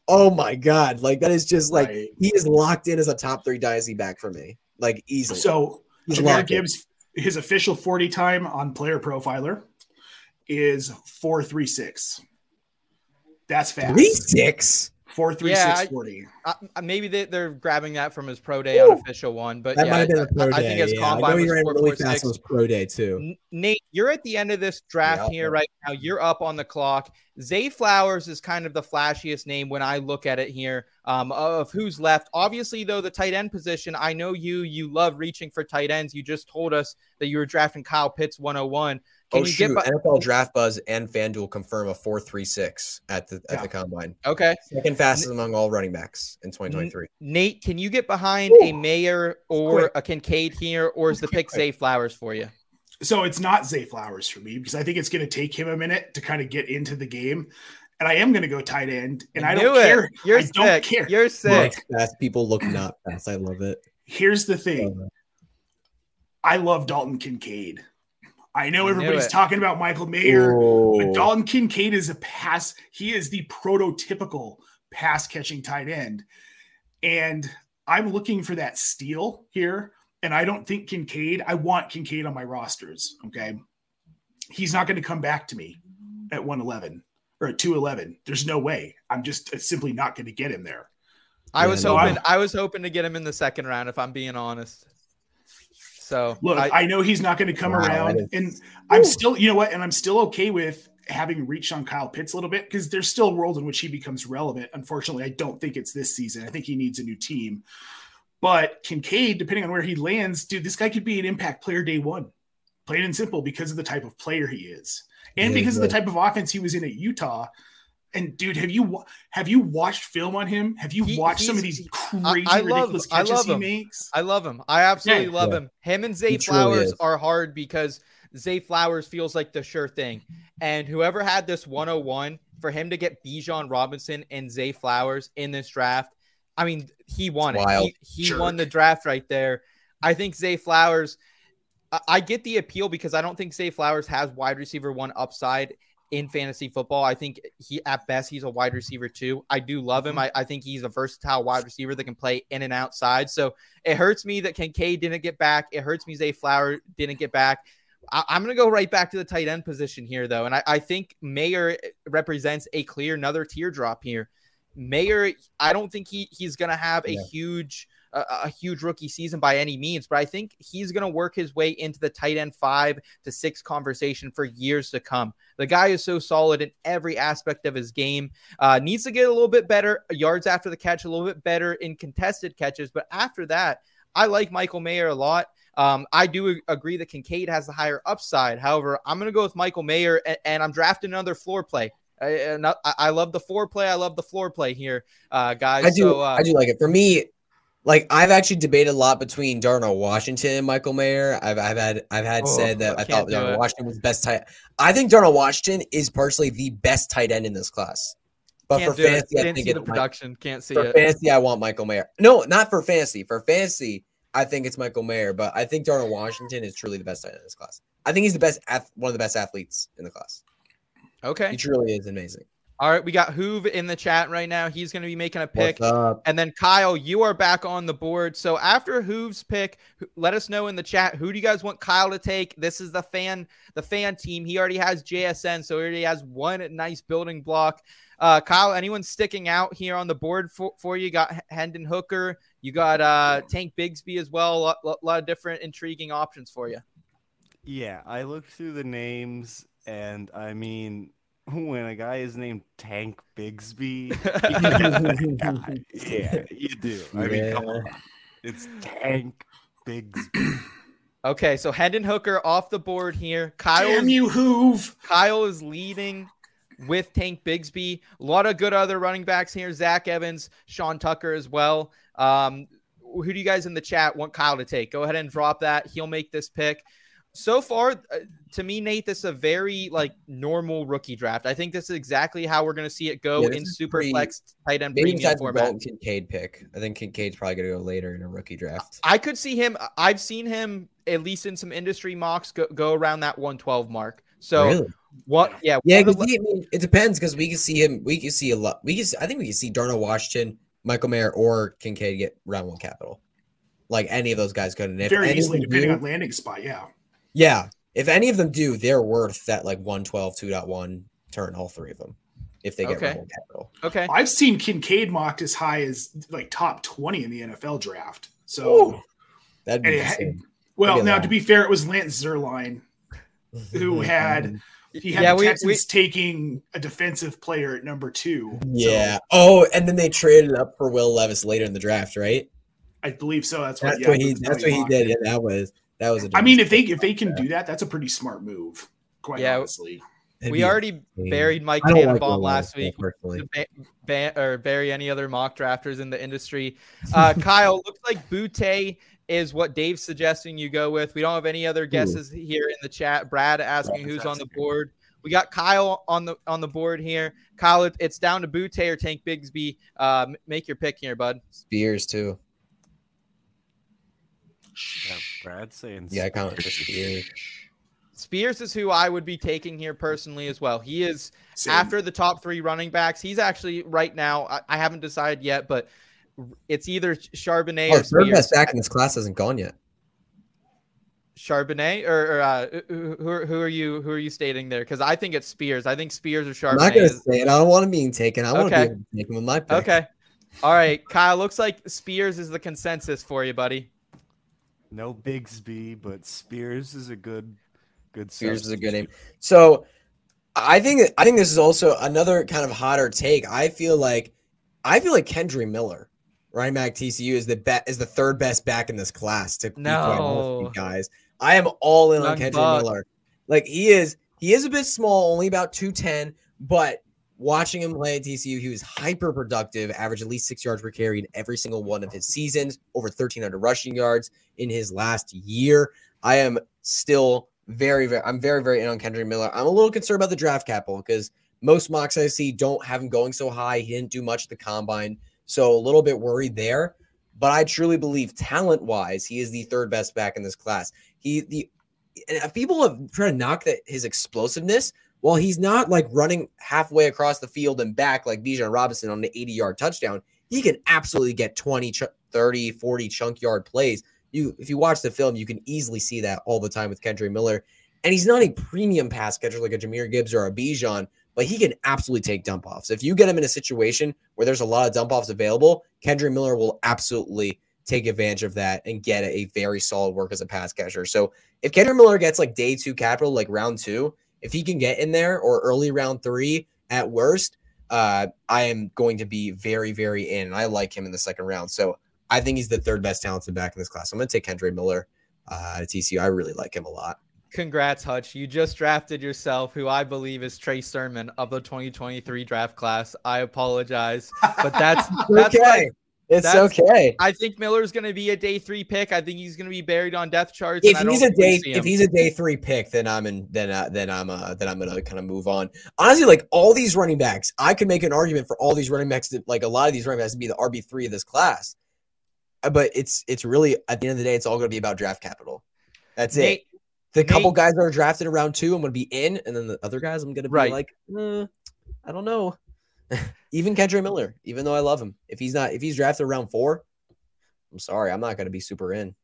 oh my God. Like that is just like, Right. he is locked in as a top three dynasty back for me. Like easily. So He's Jahmyr locked in. Gibbs, his official 40 time on player profiler is 436. That's fast. Three six. 436 Yeah, I- 40. Uh, uh, maybe they, they're grabbing that from his pro day unofficial one, but That yeah, might have been I- a pro I, day. I think his yeah. I know combine he was ran really 4.46. fast pro day too. Nate, you're at the end of this draft Yeah. here right now. You're up on the clock. Zay Flowers is kind of the flashiest name when I look at it here um, of who's left. Obviously, though, the tight end position, I know you you love reaching for tight ends. You just told us that you were drafting Kyle Pitts 101. Oh, can oh you shoot! get by- NFL Draft Buzz and FanDuel confirm a four three six at the at Yeah. the combine, okay, second fastest among all running backs in 2023. Nate? Can you get behind a Mayer or Quick. a Kincaid here, or is the pick Zay Flowers for you? So it's not Zay Flowers for me because I think it's going to take him a minute to kind of get into the game. and I am going to go tight end, and I, knew don't it. care. You're I sick. don't care. You're sick. Look fast. People look not fast. I love it. Here's the thing. I love Dalton Kincaid. I know I everybody's it. talking about Michael Mayer, Oh. but Dalton Kincaid is a pass. He is the prototypical pass catching tight end. And I'm looking for that steal here. And I don't think Kincaid, I want Kincaid on my rosters. Okay. He's not going to come back to me at 111 or at 211. There's no way. I'm just simply not going to get him there. I was no, hoping I'm- I was hoping to get him in the second round if I'm being honest. So Look, I, I, know he's not going to come Wow, around, that is- and I'm still, you know what, and I'm still okay with having reached on Kyle Pitts a little bit because there's still a world in which he becomes relevant. Unfortunately, I don't think it's this season. I think he needs a new team. But Kincaid, depending on where he lands, dude, this guy could be an impact player day one, plain and simple, because of the type of player he is, and Yeah, because of the type of offense he was in at Utah. And dude, have you have you watched film on him? Have you He- watched some of these crazy, I love- ridiculous I catches love he him. makes? I love him. I absolutely Yeah. love Yeah. him. Him and Zay He Flowers are hard because Zay Flowers feels like the sure thing. And whoever had this 101 for him to get Bijan Robinson and Zay Flowers in this draft, I mean, he won It's it. wild. He, he won the draft right there. I think Zay Flowers, I, I get the appeal because I don't think Zay Flowers has wide receiver one upside in fantasy football. I think he at best he's a wide receiver too. I do love him. Mm-hmm. I, I think he's a versatile wide receiver that can play in and outside. So it hurts me that Kincaid didn't get back. It hurts me Zay Flower didn't get back. I, I'm going to go right back to the tight end position here, though. And I, I think Mayer represents a clear another teardrop here. Mayer, I don't think he he's going to have a Yeah. huge a, a huge rookie season by any means, but I think he's going to work his way into the tight end five to six conversation for years to come. The guy is so solid in every aspect of his game. Uh, needs to get a little bit better yards after the catch, a little bit better in contested catches, but after that, I like Michael Mayer a lot. Um, I do agree that Kincaid has the higher upside. However, I'm going to go with Michael Mayer, and, and I'm drafting another floor play. I, I, I love the floor play. I love the floor play here, uh, guys. I do. So, uh, I do like it. For me, like I've actually debated a lot between Darnell Washington and Michael Mayer. I've I've had I've had Oh, said that I I, thought Darnell it. Washington was best tight. I think Darnell Washington is personally the best tight end in this class. But can't for do it. fantasy, I think it's production. Can't see for it. fantasy, I want Michael Mayer. No, not for fantasy. For fantasy, I think it's Michael Mayer. But I think Darnell Washington is truly the best tight end in this class. I think he's the best, one of the best athletes in the class. Okay. He truly is amazing. All right. We got Hoove in the chat right now. He's going to be making a pick. And then Kyle, you are back on the board. So after Hoove's pick, let us know in the chat who do you guys want Kyle to take. This is the fan, the fan team. He already has JSN, so he already has one nice building block. Uh, Kyle, anyone sticking out here on the board for, for you? You got Hendon Hooker, you got uh, Tank Bigsby as well. A lot, lot, lot of different intriguing options for you. Yeah, I looked through the names, and I mean, when a guy is named Tank Bigsby, yeah, you do. I mean, come on. it's Tank Bigsby. Okay, so Hendon Hooker off the board here. Kyle Damn you, Hoove. Kyle is leading with Tank Bigsby. A lot of good other running backs here. Zach Evans, Sean Tucker as well. Um, who do you guys in the chat want Kyle to take? Go ahead and drop that. He'll make this pick. So far, uh, to me, Nate, this is a very like normal rookie draft. I think this is exactly how we're going to see it go Yeah, in is super pretty- flex tight end Maybe premium besides the format. Dalton Kincaid pick. I think Kincaid's probably going to go later in a rookie draft. I could see him. I've seen him at least in some industry mocks go, go around that 112 mark. So really? what? Yeah, Yeah, one of because the- I mean, it depends because we can see him. We can see a lot. We can. I think we can see Darnell Washington, Michael Mayer, or Kincaid get round one capital. Like any of those guys could. And if Very any easily, depending do- on landing spot. Yeah. Yeah, if any of them do, they're worth that like 112, 2.1 turn. All three of them, if they get Okay. round one capital. okay. I've seen Kincaid mocked as high as like top 20 in the NFL draft. So, Ooh, that'd be and it- insane. well, Look at now that. to be fair, it was Lance Zierlein. who had- He had Yeah, the we- Texans we- taking a defensive player at number two. So, Yeah. oh, and then they traded up for Will Levis later in the draft, right? I believe so. That's what, That's yeah, what he. that's That's what he mocked did. it. Yeah, that was that was. a I mean, if they if they can do that, that's a pretty smart move. Quite Yeah, honestly. It'd we already insane. buried Mike I don't like last week. personally. to ba- ba- or bury any other mock drafters in the industry. Uh, Kyle, looks like Boutte is what Dave's suggesting you go with. We don't have any other guesses here in the chat. Brad asking Right, who's on the board. We got Kyle on the on the board here. Kyle, it's down to Boutte or Tank Bigsby. Uh, make your pick here, bud. Spears too. Yeah, Brad's saying Yeah, I count for Spears. Spears. Spears is who I would be taking here personally as well. He is Same. after the top three running backs. He's actually right now. I, I haven't decided yet, but it's either Charbonnet Oh, or the third Spears. best back in this class hasn't gone yet. Charbonnet or, or uh, who, who are- you who are you stating there? Because I think it's Spears. I think Spears or Charbonnet. I'm not gonna is- say it. I don't want him being taken. I want to Okay. be able to take him with my pick. okay. All right, Kyle. Looks like Spears is the consensus for you, buddy. No Bigsby, but Spears is a good, good. Spears is a good name. So I think I think this is also another kind of hotter take. I feel like I feel like Kendre Miller, running back TCU, is the bet is the third best back in this class. To be quite honest you No. guys, I am all in on Young Kendre. Miller. Like he is, he is a bit small, only about two ten, but watching him play at TCU, he was hyper productive, averaged at least six yards per carry in every single one of his seasons, over 1,300 rushing yards in his last year. I am still very, very, I'm very, very in on Kendrick Miller. I'm a little concerned about the draft capital because most mocks I see don't have him going so high. He didn't do much at the combine. So a little bit worried there. But I truly believe talent wise, he is the third best back in this class. He, the, and people have tried to knock that his explosiveness. Well, he's not like running halfway across the field and back like Bijan Robinson on the 80 yard touchdown. He can absolutely get 20, 30, 40 chunk yard plays. You, if you watch the film, you can easily see that all the time with Kendre Miller. And he's not a premium pass catcher like a Jahmyr Gibbs or a Bijan, but he can absolutely take dump offs. If you get him in a situation where there's a lot of dump offs available, Kendre Miller will absolutely take advantage of that and get a very solid work as a pass catcher. So if Kendre Miller gets like day two capital, like round two, if he can get in there or early round three at worst, uh, I am going to be very, very in. And I like him in the second round. So I think he's the third best talented back in this class. I'm going to take Kendre Miller uh, at TCU. I really like him a lot. Congrats, Hutch. You just drafted yourself, who I believe is Trey Sermon of the 2023 draft class. I apologize, but that's that's okay. like it's that's- okay. I think Miller's going to be a day three pick. I think he's going to be buried on death charts. If and I he's a day, if he's a day three pick, then I'm in. Then uh, then I'm uh, then I'm gonna kind of move on. Honestly, like all these running backs, I could make an argument for all these running backs that like a lot of these running backs to be the RB three of this class. Uh, But it's it's really at the end of the day, it's all going to be about draft capital. That's it. Nate, The couple guys that are drafted in round two, I'm going to be in, and then the other guys, I'm going to be Right. like, eh, I don't know. even Kendre Miller, even though I love him, if he's not, if he's drafted around four, I'm sorry, I'm not going to be super in.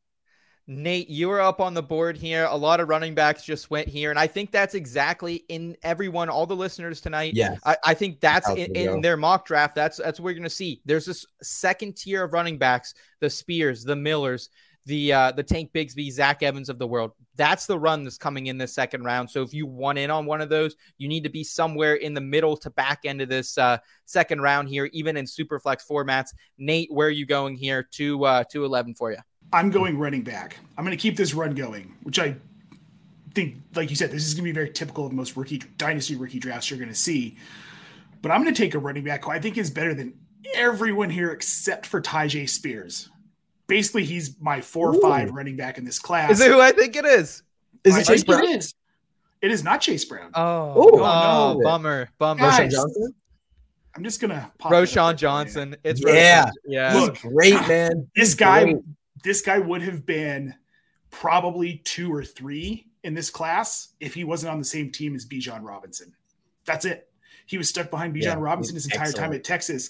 Nate, you were up on the board here. A lot of running backs just went here, and I think that's exactly in everyone, all the listeners tonight. Yeah, I, I think that's in, in their mock draft. That's that's what we're gonna see. There's this second tier of running backs: the Spears, the Millers, the uh, the Tank Bigsby, Zach Evans of the world. That's the run that's coming in this second round. So if you want in on one of those, you need to be somewhere in the middle to back end of this uh, second round here, even in super flex formats. Nate, where are you going here? To uh, to eleven for you. I'm going running back. I'm going to keep this run going, which I think, like you said, this is going to be very typical of most rookie dynasty rookie drafts you're going to see. But I'm going to take a running back who I think is better than everyone here except for Tyjae Spears. Basically, he's my four or five running back in this class. Is it who I think it is? Is I it Chase Brown? It is. It is not Chase Brown. Oh, Ooh. oh, no. bummer, bummer. Guys, Johnson? I'm just gonna pop it up Roschon there. Johnson. It's Yeah. Roschon. yeah. Look. great, man. This guy, great. this guy would have been probably two or three in this class if he wasn't on the same team as Bijan Robinson. That's it. He was stuck behind Bijan Yeah, Robinson his entire time at Texas.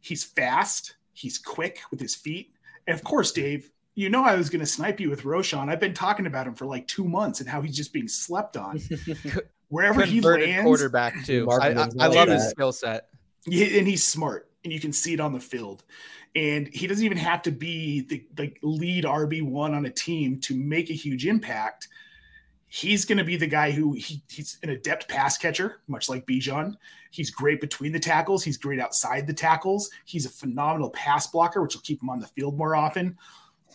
He's fast. He's quick with his feet. And of course, Dave, you know I was going to snipe you with Roschon. I've been talking about him for like two months and how he's just being slept on. Wherever he converted lands, quarterback too. I, I, I love his skill set. Yeah, and he's smart, and you can see it on the field. And he doesn't even have to be the, the lead RB one on a team to make a huge impact. He's going to be the guy who he, he's an adept pass catcher, much like Bijan. He's great between the tackles. He's great outside the tackles. He's a phenomenal pass blocker, which will keep him on the field more often.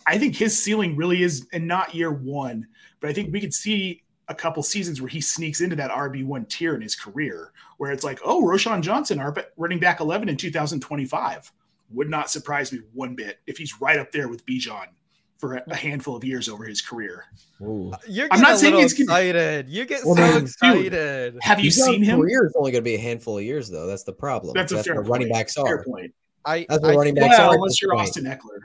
I think his ceiling really is, and not year one, but I think we could see a couple seasons where he sneaks into that RB1 tier in his career, where it's like, oh, Roschon Johnson, our running back 11 in 2025. Would not surprise me one bit if he's right up there with Bijan for a, a handful of years over his career. Ooh. Uh, you're I'm not saying little he's excited. You get Well, so then, dude, excited. Have you His seen him? Career is only going to be a handful of years, though. That's the problem. That's a fair what running point. backs Fair point. I, That's what I running backs Well, are unless you're point. Austin Ekeler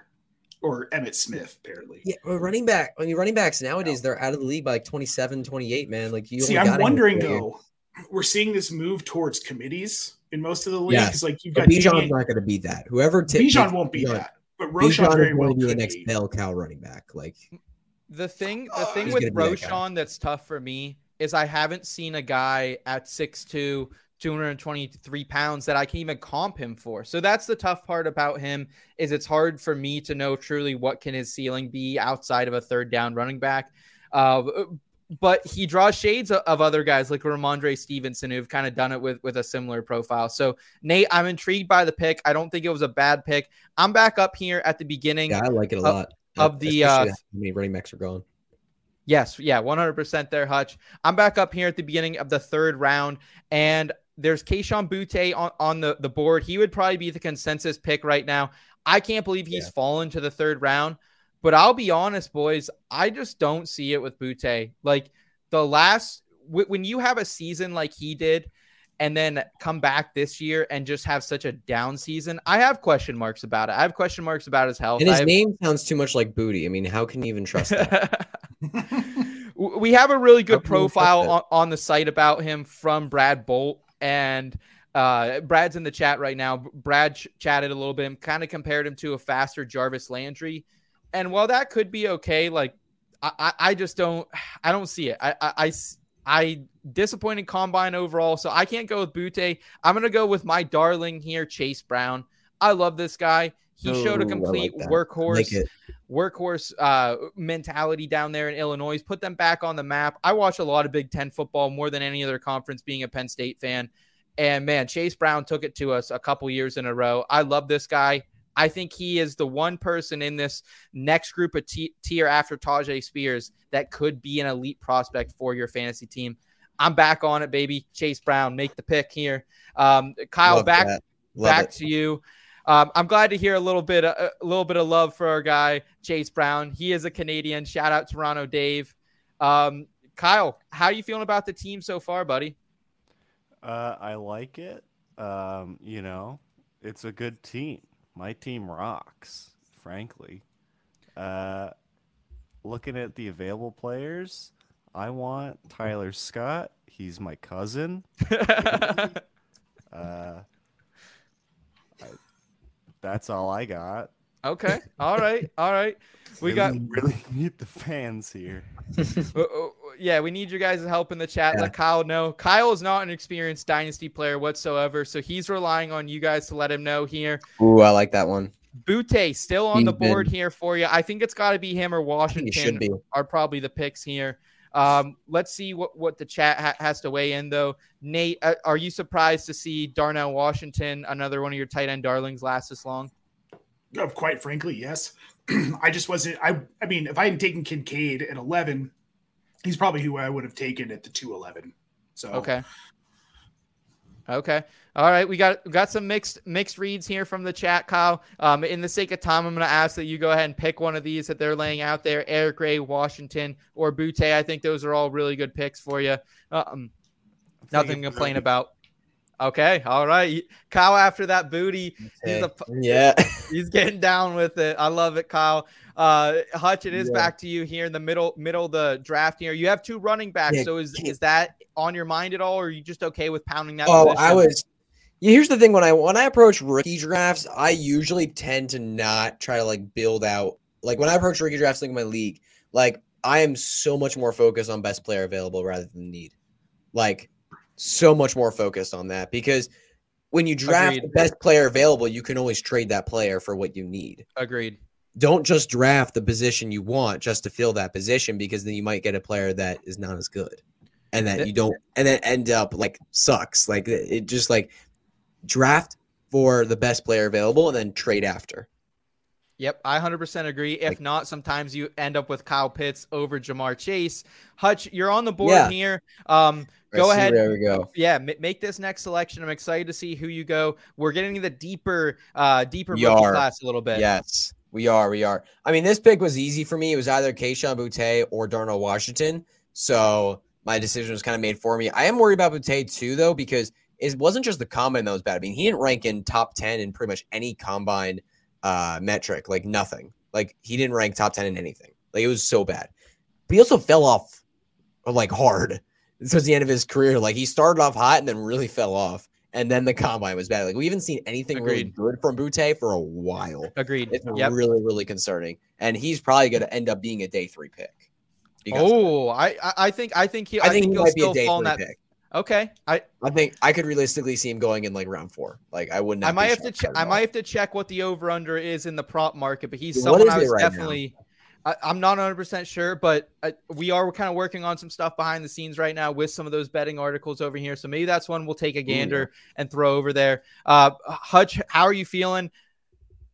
or Emmitt Smith, apparently. Yeah, well, running back. I mean, running backs nowadays they're out of the league by like 27, 28, Man, like you. See, only I'm got wondering though. We're seeing this move towards committees in most of the league. Yes. Like you've got Bijan's not going to be that. Whoever t- Bijan won't be Bijan- that, but Bijan Roschon is very going well to be the next be. bell cow running back. Like The thing, the Oh, thing he's with gonna that. Roschon that's tough for me is I haven't seen a guy at 6'2", 223 pounds that I can even comp him for. So that's the tough part about him is it's hard for me to know truly what can his ceiling be outside of a third down running back. Uh, but he draws shades of, other guys like Rhamondre Stevenson who've kind of done it with with a similar profile. So Nate, I'm intrigued by the pick. I don't think it was a bad pick. I'm back up here at the beginning. yeah, I like it a Of- lot. of the, uh, how many running backs are gone. Yes, yeah, 100% there, Hutch. I'm back up here at the beginning of the third round, and there's Kayshon Boutte on, on the, the board. He would probably be the consensus pick right now. I can't believe he's Yeah. fallen to the third round, but I'll be honest, boys, I just don't see it with Boutte. Like the last, w- when you have a season like he did, and then come back this year and just have such a down season, I have question marks about it. I have question marks about his health. And his have- name sounds too much like booty. I mean, how can you even trust that? We have a really good How can you trust profile on, on the site about him from Brad Bolt and uh Brad's in the chat right now. Brad ch- chatted a little bit and kind of compared him to a faster Jarvis Landry. And while that could be okay, like I, I, I just don't I don't see it. I, I, I disappointed combine overall. So I can't go with Boutte. I'm gonna go with my darling here, Chase Brown. I love this guy. He showed a complete like workhorse workhorse uh, mentality down there in Illinois, put them back on the map. I watch a lot of Big Ten football more than any other conference, being a Penn State fan. And man, Chase Brown took it to us a couple years in a row. I love this guy. I think he is the one person in this next group of t- tier after Tyjae Spears that could be an elite prospect for your fantasy team. I'm back on it, baby. Chase Brown, make the pick here. Um, Kyle, Love back back it. to you. Um, I'm glad to hear a little bit, a, a little bit of love for our guy Chase Brown. He is a Canadian. Shout out Toronto Dave. Um, Kyle, how are you feeling about the team so far, buddy? Uh, I like it. Um, you know, it's a good team. My team rocks, frankly. Uh, looking at the available players, I want Tyler Scott. He's my cousin. Uh, I, that's all I got. Okay, all right, all right. We got Really- really need the fans here. Uh, uh, yeah, we need your guys' help in the chat. Yeah. Let Kyle know. Kyle is not an experienced dynasty player whatsoever, so he's relying on you guys to let him know here. Ooh, I like that one. Boutte still on the He's been- board here for you. I think it's got to be him or I think he should Washington be. are probably the picks here. Um, let's see what, what the chat ha- has to weigh in though. Nate, uh, are you surprised to see Darnell Washington, another one of your tight end darlings, last this long? Uh, quite frankly, yes. I just wasn't. I. I mean, if I hadn't taken Kincaid at eleven, he's probably who I would have taken at the two eleven. So Okay. Okay. All right. We got we got some mixed mixed reads here from the chat, Kyle. Um, in the sake of time, I'm going to ask that you go ahead and pick one of these that they're laying out there: Eric Gray, Washington, or Boutte. I think those are all really good picks for you. Um, nothing to complain about. Okay. All right, Kyle. After that booty, he's, a, yeah. he's getting down with it. I love it, Kyle. Uh, Hutch, it is Yeah. back to you here in the middle middle of the draft here. You have two running backs, Yeah, so is is that on your mind at all, or are you just okay with pounding that? Oh, position? I was. Yeah, here's the thing: when I when I approach rookie drafts, I usually tend to not try to like build out. Like when I approach rookie drafts, like my league, like I am so much more focused on best player available rather than need. Like so much more focused on that because when you draft Agreed. the best player available, you can always trade that player for what you need. Agreed. Don't just draft the position you want just to fill that position because then you might get a player that is not as good and that you don't and then end up like sucks. Like it it just like draft for the best player available and then trade after. Yep, I 100% agree. If Like- not, sometimes you end up with Kyle Pitts over Ja'Marr Chase. Hutch, you're on the board Yeah. here. Um, go ahead. There we go. Yeah, ma- make this next selection. I'm excited to see who you go. We're getting the deeper, uh, deeper class a little bit. Yes. We are, we are. I mean, this pick was easy for me. It was either Kayshon Boutte or Darnell Washington. So my decision was kind of made for me. I am worried about Boutte too, though, because it wasn't just the combine that was bad. I mean, he didn't rank in top 10 in pretty much any combine uh, metric, like nothing. Like he didn't rank top 10 in anything. Like it was so bad. But he also fell off like hard towards the end of his career. Like he started off hot and then really fell off. And then the combine was bad. Like we haven't seen anything really Agreed. good from Boutte for a while. Agreed. It's Yep. really, really concerning. And he's probably going to end up being a day three pick. Oh, I I- I think I think he that. I, think, he he'll might be a still day fall in three that. pick. Okay, I I think I could realistically see him going in like round four. Like I would not. I might have to check. I might have to check what the over under is in the prop market, but he's What someone I was right now? definitely. I, I'm not 100 percent sure, but uh, we are kind of working on some stuff behind the scenes right now with some of those betting articles over here. So maybe that's one we'll take a gander and throw over there. Uh, Hutch, how are you feeling?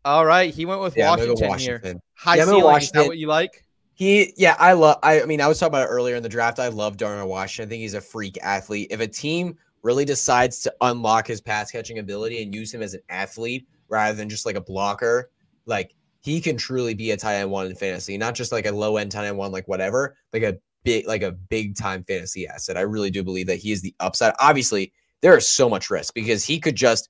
All right, he went with Yeah, Washington, go here. High Yeah, ceiling. Is Washington. that what you like? He, yeah, I love. I, I mean, I was talking about it earlier in the draft. I love Darnell Washington. I think he's a freak athlete. If a team really decides to unlock his pass catching ability and use him as an athlete rather than just like a blocker, like he can truly be a tight end one in fantasy, not just like a low end tight end one, like whatever, like a big, like a big time fantasy asset. I really do believe that he is the upside. Obviously, there is so much risk because he could just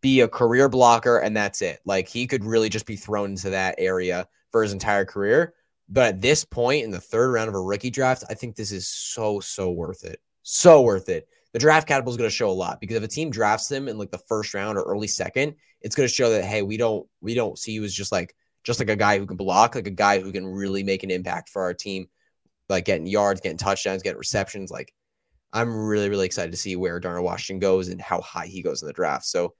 be a career blocker and that's it. Like he could really just be thrown into that area for his entire career. But at this point in the third round of a rookie draft, I think this is so, so worth it. So worth it. The draft capital is going to show a lot because if a team drafts them in like the first round or early second, it's going to show that hey, we don't we don't see you as just like just like a guy who can block, like a guy who can really make an impact for our team, like getting yards, getting touchdowns, getting receptions. Like I'm really, really excited to see where Darnell Washington goes and how high he goes in the draft. So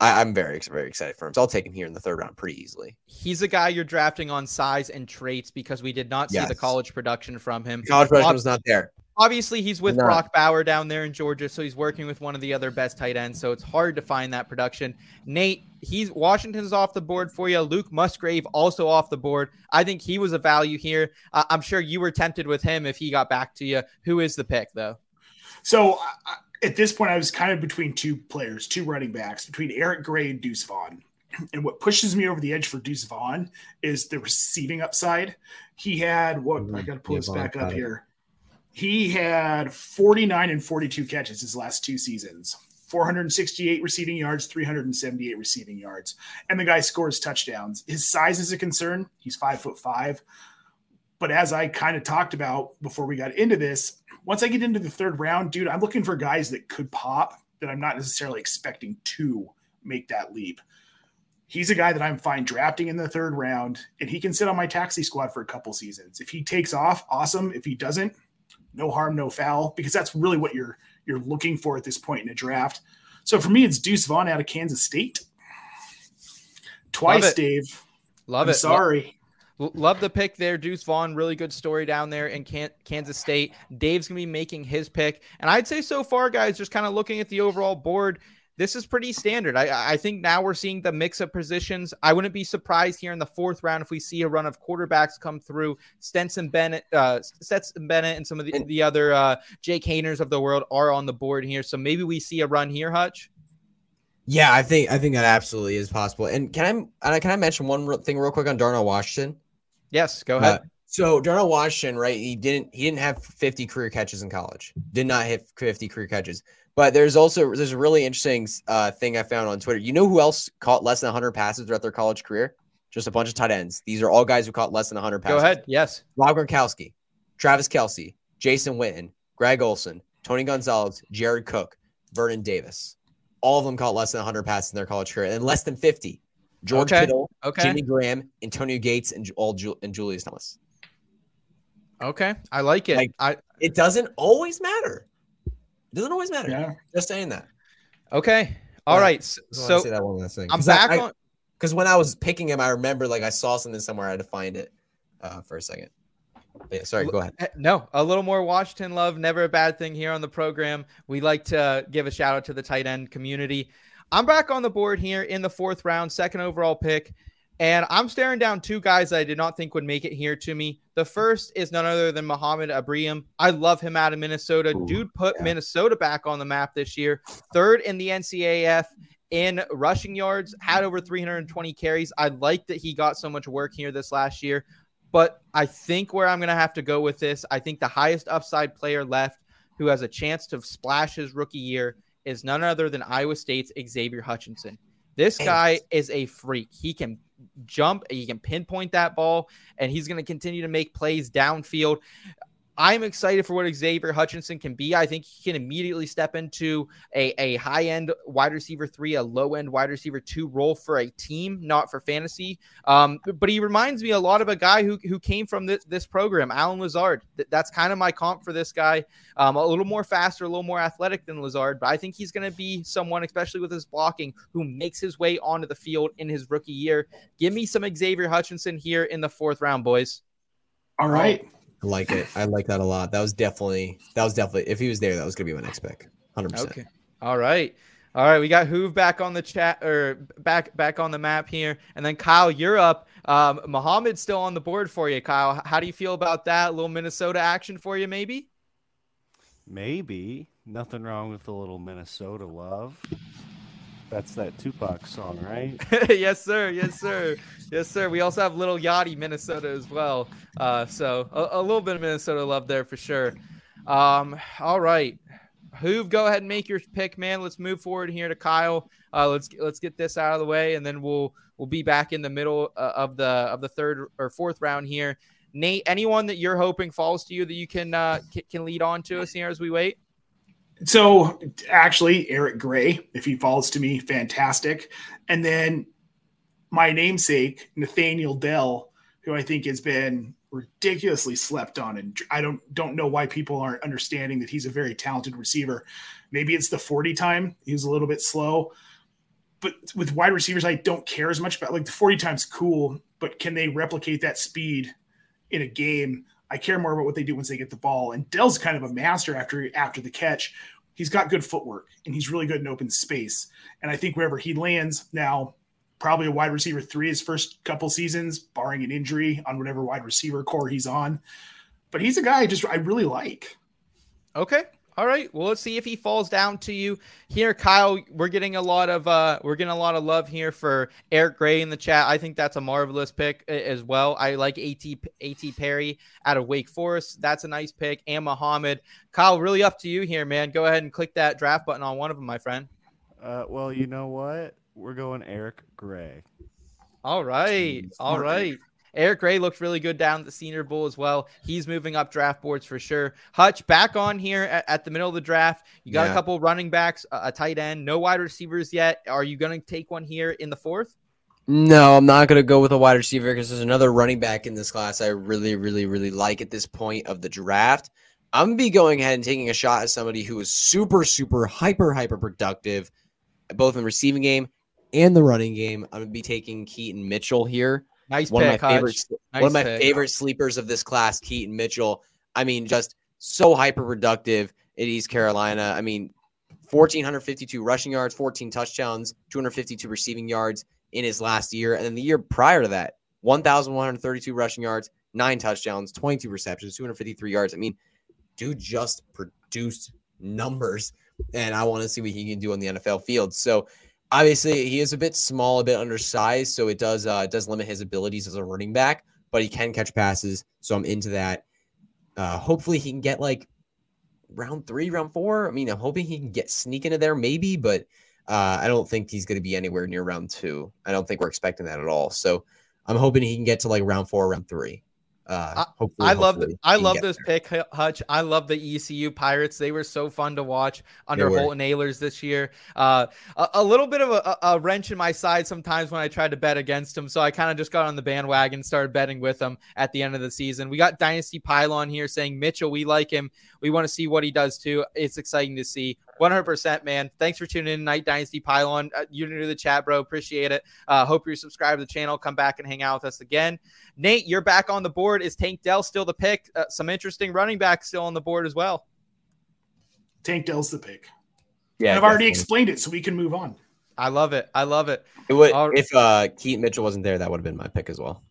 I, I'm very, very excited for him. So I'll take him here in the third round pretty easily. He's a guy you're drafting on size and traits because we did not see the college production from him. College production Ob- was not there. Obviously, he's with No. Brock Bowers down there in Georgia, so he's working with one of the other best tight ends. So it's hard to find that production. Nate, he's Washington's off the board for you. Luke Musgrave also off the board. I think he was a value here. Uh, I'm sure you were tempted with him if he got back to you. Who is the pick though? So I- I- at this point, I was kind of between two players, two running backs, between Eric Gray and Deuce Vaughn. And what pushes me over the edge for Deuce Vaughn is the receiving upside. He had what I mm-hmm. got to pull Yeah, this back up it. here. He had 49 and 42 catches his last two seasons, 468 receiving yards, 378 receiving yards. And the guy scores touchdowns. His size is a concern. He's five foot five. But as I kind of talked about before we got into this, once I get into the third round, dude, I'm looking for guys that could pop that I'm not necessarily expecting to make that leap. He's a guy that I'm fine drafting in the third round, and he can sit on my taxi squad for a couple seasons. If he takes off, awesome. If he doesn't, no harm, no foul, because that's really what you're you're looking for at this point in a draft. So for me, it's Deuce Vaughn out of Kansas State. Twice, it. Dave. Love I'm it. sorry. Love the pick there, Deuce Vaughn. Really good story down there in Can- Kansas State. Dave's gonna be making his pick, and I'd say so far, guys, just kind of looking at the overall board, this is pretty standard. I, I think now we're seeing the mix of positions. I wouldn't be surprised here in the fourth round if we see a run of quarterbacks come through. Stenson Bennett, uh, Stetson Bennett, and some of the, And- the other uh, Jake Haeners of the world are on the board here. So maybe we see a run here, Hutch. Yeah, I think I think that absolutely is possible. And can I can I mention one thing real quick on Darnell Washington? Yes, go ahead. Uh, so Darnell Washington, right? He didn't he didn't have 50 career catches in college. Did not hit 50 career catches. But there's also there's a really interesting uh, thing I found on Twitter. You know who else caught less than 100 passes throughout their college career? Just a bunch of tight ends. These are all guys who caught less than 100 passes. go ahead. Yes. Rob Gronkowski, Travis Kelce, Jason Witten, Greg Olsen, Tony Gonzalez, Jared Cook, Vernon Davis. All of them caught less than 100 passes in their college career and less than 50. George Okay. Kittle, Okay. Jimmy Graham, Antonio Gates, and Ju- all Ju- and Julius Thomas. Okay. I like it. Like- I It doesn't always matter. It doesn't always matter. Yeah. Just saying that. okay. All Yeah. right. s- Just wanted to So say that one last thing. I'm 'Cause I- back I- on. because when I was picking him, I remember like I saw something somewhere. I had to find it uh, for a second. But yeah, sorry, go ahead. Eh, No, a little more Washington love, never a bad thing here on the program. We like to give a shout out to the tight end community. I'm back on the board here in the fourth round, second overall pick. And I'm staring down two guys that I did not think would make it here to me. The first is none other than Mohamed Ibrahim. I love him out of Minnesota. Ooh, Dude put yeah. Minnesota back on the map this year, third in the NCAF in rushing yards, had over 320 carries. I like that he got so much work here this last year. But I think where I'm going to have to go with this, I think the highest upside player left who has a chance to splash his rookie year is none other than Iowa State's Xavier Hutchinson. This guy is a freak. He can jump, he can pinpoint that ball, and he's going to continue to make plays downfield. I'm excited for what Xavier Hutchinson can be. I think he can immediately step into a, a high end wide receiver three, a low end wide receiver two role for a team, not for fantasy. Um, but he reminds me a lot of a guy who, who came from this, this program, Allen Lazard. That's kind of my comp for this guy. Um, a little more faster, a little more athletic than Lazard, but I think he's going to be someone, especially with his blocking, who makes his way onto the field in his rookie year. Give me some Xavier Hutchinson here in the fourth round, boys. All right. I like it. I like that a lot. That was definitely that was definitely if he was there, that was gonna be my next pick. Hundred percent. Okay. All right. All right, we got Hoove back on the chat or back back on the map here, and then Kyle, you're up. Um, Mohamed's still on the board for you, Kyle. How do you feel about that? A little Minnesota action for you, maybe? Maybe nothing wrong with a little Minnesota love. That's that Tupac song, right? yes, sir. Yes, sir. Yes, sir. We also have Lil Yachty, Minnesota as well. Uh, so a, a, little bit of Minnesota love there for sure. Um, all right. Hoove, go ahead and make your pick, man. Let's move forward here to Kyle. Uh, let's let's get this out of the way, and then we'll we'll be back in the middle uh, of the of the third or fourth round here. Nate, anyone that you're hoping falls to you that you can uh, can lead on to us here as we wait? So actually, Eric Gray, if he falls to me, fantastic. And then my namesake, Nathaniel Dell, who I think has been ridiculously slept on, and I don't don't know why people aren't understanding that he's a very talented receiver. Maybe it's the 40 time; he was a little bit slow. But with wide receivers, I don't care as much about like the 40 times cool, but can they replicate that speed in a game? I care more about what they do once they get the ball. And Dell's kind of a master after after the catch. He's got good footwork and he's really good in open space. And I think wherever he lands now, probably a wide receiver three his first couple seasons, barring an injury on whatever wide receiver corps he's on. But he's a guy I just I really like. Okay. All right. Well, let's see if he falls down to you here, Kyle. We're getting a lot of uh, we're getting a lot of love here for Eric Gray in the chat. I think that's a marvelous pick as well. I like At A.T. Perry out of Wake Forest. That's a nice pick. And Mohamed, Kyle, really up to you here, man. Go ahead and click that draft button on one of them, my friend. Uh, well, you know what? We're going Eric Gray. All right. All right. Eric Gray looked really good down the Senior Bowl as well. He's moving up draft boards for sure. Hutch back on here at, at the middle of the draft. You got yeah. a couple running backs, a, a tight end, no wide receivers yet. Are you going to take one here in the fourth? No, I'm not going to go with a wide receiver because there's another running back in this class I really, really, really like at this point of the draft. I'm going to be going ahead and taking a shot at somebody who is super, super, hyper, hyper productive, both in the receiving game and the running game. I'm going to be taking Keaton Mitchell here. Nice one pick, of my favorite, nice one of my pick. favorite sleepers of this class, Keaton Mitchell. I mean, just so hyper productive at East Carolina. I mean, 1,452 rushing yards, 14 touchdowns, 252 receiving yards in his last year. And then the year prior to that, 1,132 rushing yards, nine touchdowns, 22 receptions, 253 yards. I mean, dude just produced numbers. And I want to see what he can do on the NFL field. So obviously he is a bit small, a bit undersized, so it does uh, does limit his abilities as a running back. But he can catch passes, so I'm into that. Uh, hopefully, he can get like round three, round four. I mean, I'm hoping he can get sneak into there, maybe, but uh, I don't think he's going to be anywhere near round two. I don't think we're expecting that at all. So I'm hoping he can get to like round four, round three. Uh, hopefully, I love the, I love this there. pick, Hutch. I love the ECU Pirates. They were so fun to watch under Holton Ahlers this year. Uh, a, a, little bit of a, a, wrench in my side sometimes when I tried to bet against them, so I kind of just got on the bandwagon, started betting with them at the end of the season. We got Dynasty Pylon here saying Mitchell, we like him. We want to see what he does too. It's exciting to see. 100%, man. Thanks for tuning in, Night Dynasty Pylon. Uh, you're new to the chat, bro. Appreciate it. Uh, hope you're subscribed to the channel. Come back and hang out with us again. Nate, you're back on the board. Is Tank Dell still the pick? Uh, some interesting running backs still on the board as well. Tank Dell's the pick. Yeah, I've already explained it, so we can move on. I love it. I love it. it would, if uh, Keaton Mitchell wasn't there, that would have been my pick as well.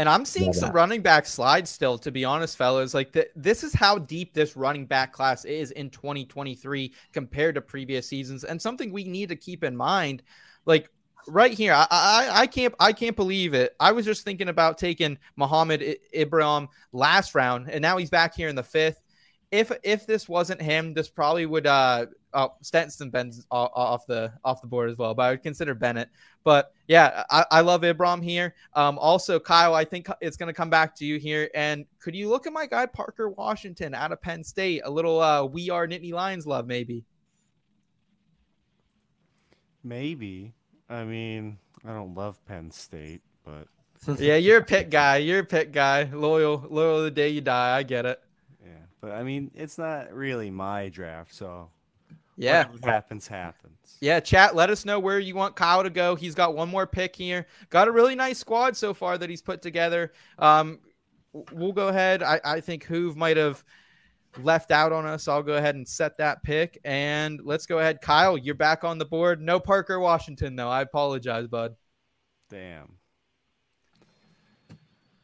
And I'm seeing some running back slides still, to be honest, fellas. Like th- this is how deep this running back class is in 2023 compared to previous seasons, and something we need to keep in mind. Like right here, I, I I can't I can't believe it. I was just thinking about taking Mohamed Ibrahim last round, and now he's back here in the fifth. If if this wasn't him, this probably would uh oh Stenson Ben's off the off the board as well, but I would consider Bennett. But yeah, I, I love Ibrahim here. Um, also Kyle, I think it's going to come back to you here. And could you look at my guy Parker Washington out of Penn State? A little uh, we are Nittany Lions love, maybe. Maybe. I mean, I don't love Penn State, but yeah, you're a pick guy. You're a pick guy. Loyal, loyal the day you die. I get it. But I mean, it's not really my draft, so Yeah. whatever happens, happens. Yeah, chat. Let us know where you want Kyle to go. He's got one more pick here. Got a really nice squad so far that he's put together. Um, we'll go ahead. I, I think Hoove might have left out on us. I'll go ahead and set that pick. And let's go ahead. Kyle, you're back on the board. No Parker Washington, though. I apologize, bud. Damn.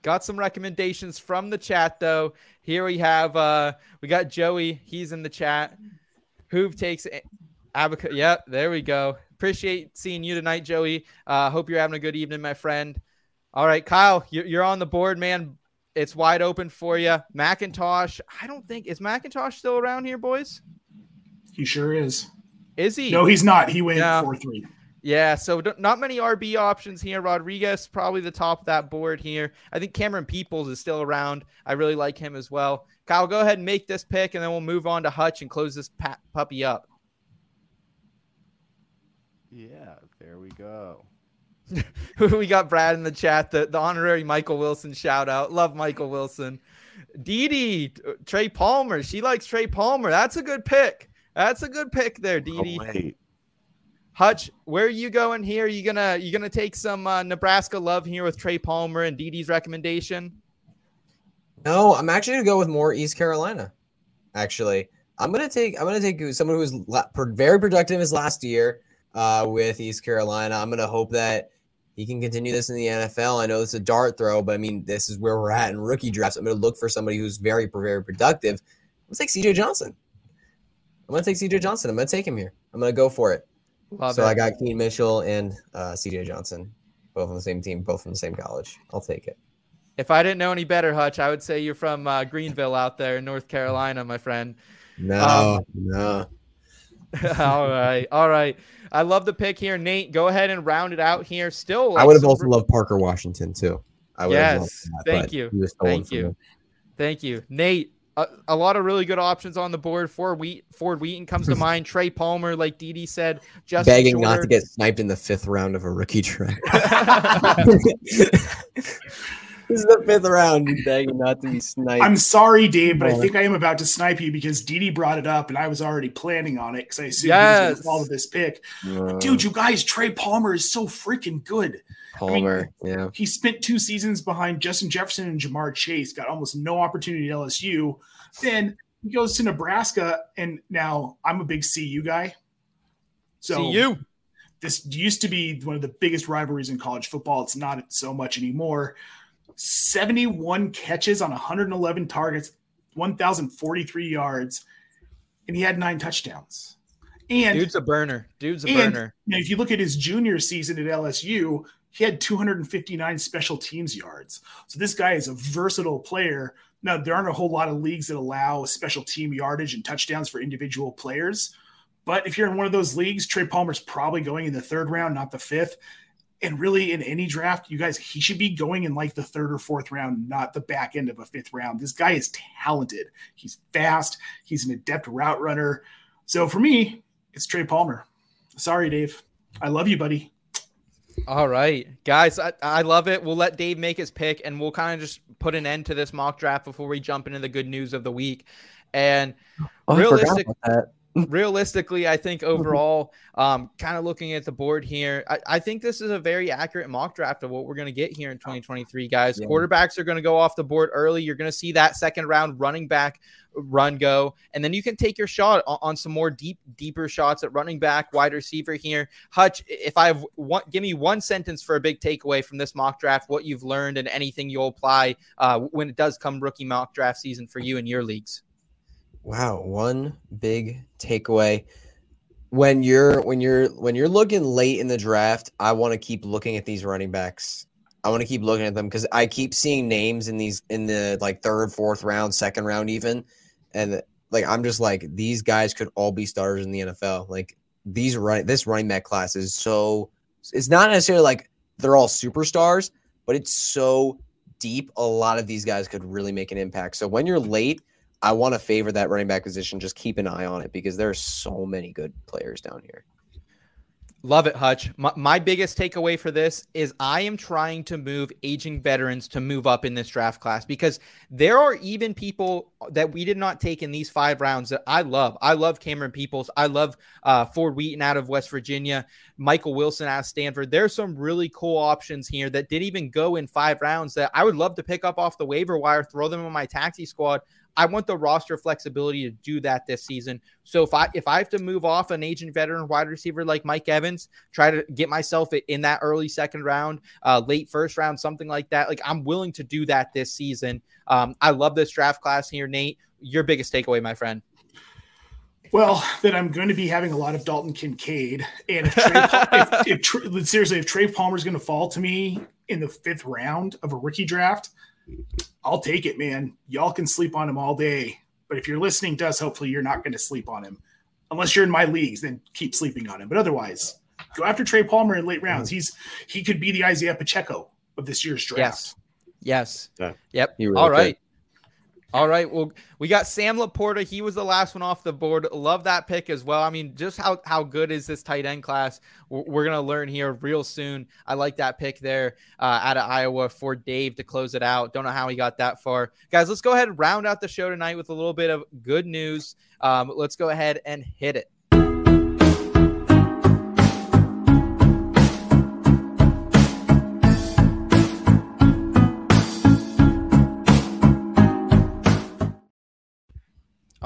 Got some recommendations from the chat, though. Here we have, uh, we got Joey. He's in the chat. Hoove takes Abaca. Yep, there we go. Appreciate seeing you tonight, Joey. Uh, hope you're having a good evening, my friend. All right, Kyle, you're, you're on the board, man. It's wide open for you. McIntosh. I don't think is McIntosh still around here, boys. He sure is. Is he? No, he's not. He went Yeah. 4 3. Yeah, so d- not many RB options here. Rodriguez probably the top of that board here. I think Cameron Peoples is still around. I really like him as well. Kyle, go ahead and make this pick, and then we'll move on to Hutch and close this pa- puppy up. Yeah, there we go. we got Brad in the chat, the, the honorary Michael Wilson shout out. Love Michael Wilson. Dee Dee, Trey Palmer. She likes Trey Palmer. That's a good pick. That's a good pick there, Dee Oh, Dee. wait. Hutch, where are you going here? you gonna you gonna take some uh, Nebraska love here with Trey Palmer and Dee's recommendation? No, I'm actually gonna go with more East Carolina. Actually, I'm gonna take I'm gonna take someone who was very productive his last year uh, with East Carolina. I'm gonna hope that he can continue this in the NFL. I know it's a dart throw, but I mean this is where we're at in rookie drafts. I'm gonna look for somebody who's very very productive. I'm gonna take C.J. Johnson. I'm gonna take C.J. Johnson. I'm gonna take him here. I'm gonna go for it. Love so it. I got Keen Mitchell and uh, C.J. Johnson, both on the same team, both from the same college. I'll take it. If I didn't know any better, Hutch, I would say you're from uh, Greenville out there in North Carolina, my friend. No, Um, no. all right, all right. I love the pick here, Nate. Go ahead and round it out here. Still, I would have some also loved Parker Washington too. I would have loved Yes, that, thank you. he was stolen Thank you. me. Thank you, Nate. A, a lot of really good options on the board. Ford Wheat, Ford Wheaton comes to mind. Trey Palmer, like Dee Dee said, just Begging not to get sniped in the fifth round of a rookie draft. this is the fifth round. Begging not to be sniped. I'm sorry, Dave, but I think I am about to snipe you because Dee Dee brought it up and I was already planning on it because I assumed Yes. he was going to follow this pick. Uh, Dude, you guys, Trey Palmer is so freaking good. Palmer. yeah. He spent two seasons behind Justin Jefferson and Ja'Marr Chase, got almost no opportunity at LSU. Then he goes to Nebraska, and now I'm a big CU guy. So you. this used to be one of the biggest rivalries in college football. It's not so much anymore. 71 catches on 111 targets, 1,043 yards, and he had nine touchdowns. And Dude's a burner. Dude's a and burner. if you look at his junior season at LSU, he had 259 special teams yards. So this guy is a versatile player. Now, there aren't a whole lot of leagues that allow special team yardage and touchdowns for individual players. But if you're in one of those leagues, Trey Palmer's probably going in the third round, not the fifth. And really, in any draft, you guys, he should be going in like the third or fourth round, not the back end of a fifth round. This guy is talented. He's fast. He's an adept route runner. So for me, it's Trey Palmer. Sorry, Dave. I love you, buddy. All right, guys, I, I love it. We'll let Dave make his pick, and we'll kind of just put an end to this mock draft before we jump into the good news of the week. And Oh, Realistic-. Realistically, I think overall, um, kind of looking at the board here, I, I, think this is a very accurate mock draft of what we're going to get here in 2023, guys. Yeah. Quarterbacks are going to go off the board early. You're going to see that second round running back run go, and then you can take your shot on, on, some more deep, deeper shots at running back, wide receiver here. Hutch, if I have one, give me one sentence for a big takeaway from this mock draft, what you've learned and anything you'll apply uh, when it does come rookie mock draft season for you and your leagues. Wow, one big takeaway when you're when you're when you're looking late in the draft, I want to keep looking at these running backs. I want to keep looking at them because I keep seeing names in these in the like third, fourth round, second round, even, and like I'm just like these guys could all be starters in the NFL. Like these running this running back class is so it's not necessarily like they're all superstars, but it's so deep. A lot of these guys could really make an impact. So when you're late, I want to favor that running back position. Just keep an eye on it because there are so many good players down here. Love it, Hutch. My, my, biggest takeaway for this is I am trying to move aging veterans to move up in this draft class because there are even people that we did not take in these five rounds that I love. I love Cameron Peoples. I love uh, Ford Wheaton out of West Virginia, Michael Wilson out of Stanford. There's some really cool options here that didn't even go in five rounds that I would love to pick up off the waiver wire, throw them in my taxi squad. I want the roster flexibility to do that this season. So if I if I have to move off an agent veteran wide receiver like Mike Evans, try to get myself in that early second round, uh, late first round, something like that, like I'm willing to do that this season. Um, I love this draft class here, Nate. Your biggest takeaway, my friend. Well, that I'm going to be having a lot of Dalton Kincaid, and if, Trey, if, if seriously, if Trey Palmer is going to fall to me in the fifth round of a rookie draft, I'll take it, man. Y'all can sleep on him all day. But if you're listening to us, hopefully you're not going to sleep on him. Unless you're in my leagues, then keep sleeping on him. But otherwise, go after Trey Palmer in late rounds. He's he could be the Isaiah Pacheco of this year's draft. Yes. Yes. Yeah. Yep. Really all right. All right. Well, we got Sam LaPorta. He was the last one off the board. Love that pick as well. I mean, just how, how good is this tight end class? We're, going to learn here real soon. I like that pick there uh, out of Iowa for Dave to close it out. Don't know how he got that far. Guys, let's go ahead and round out the show tonight with a little bit of good news. Um, let's go ahead and hit it.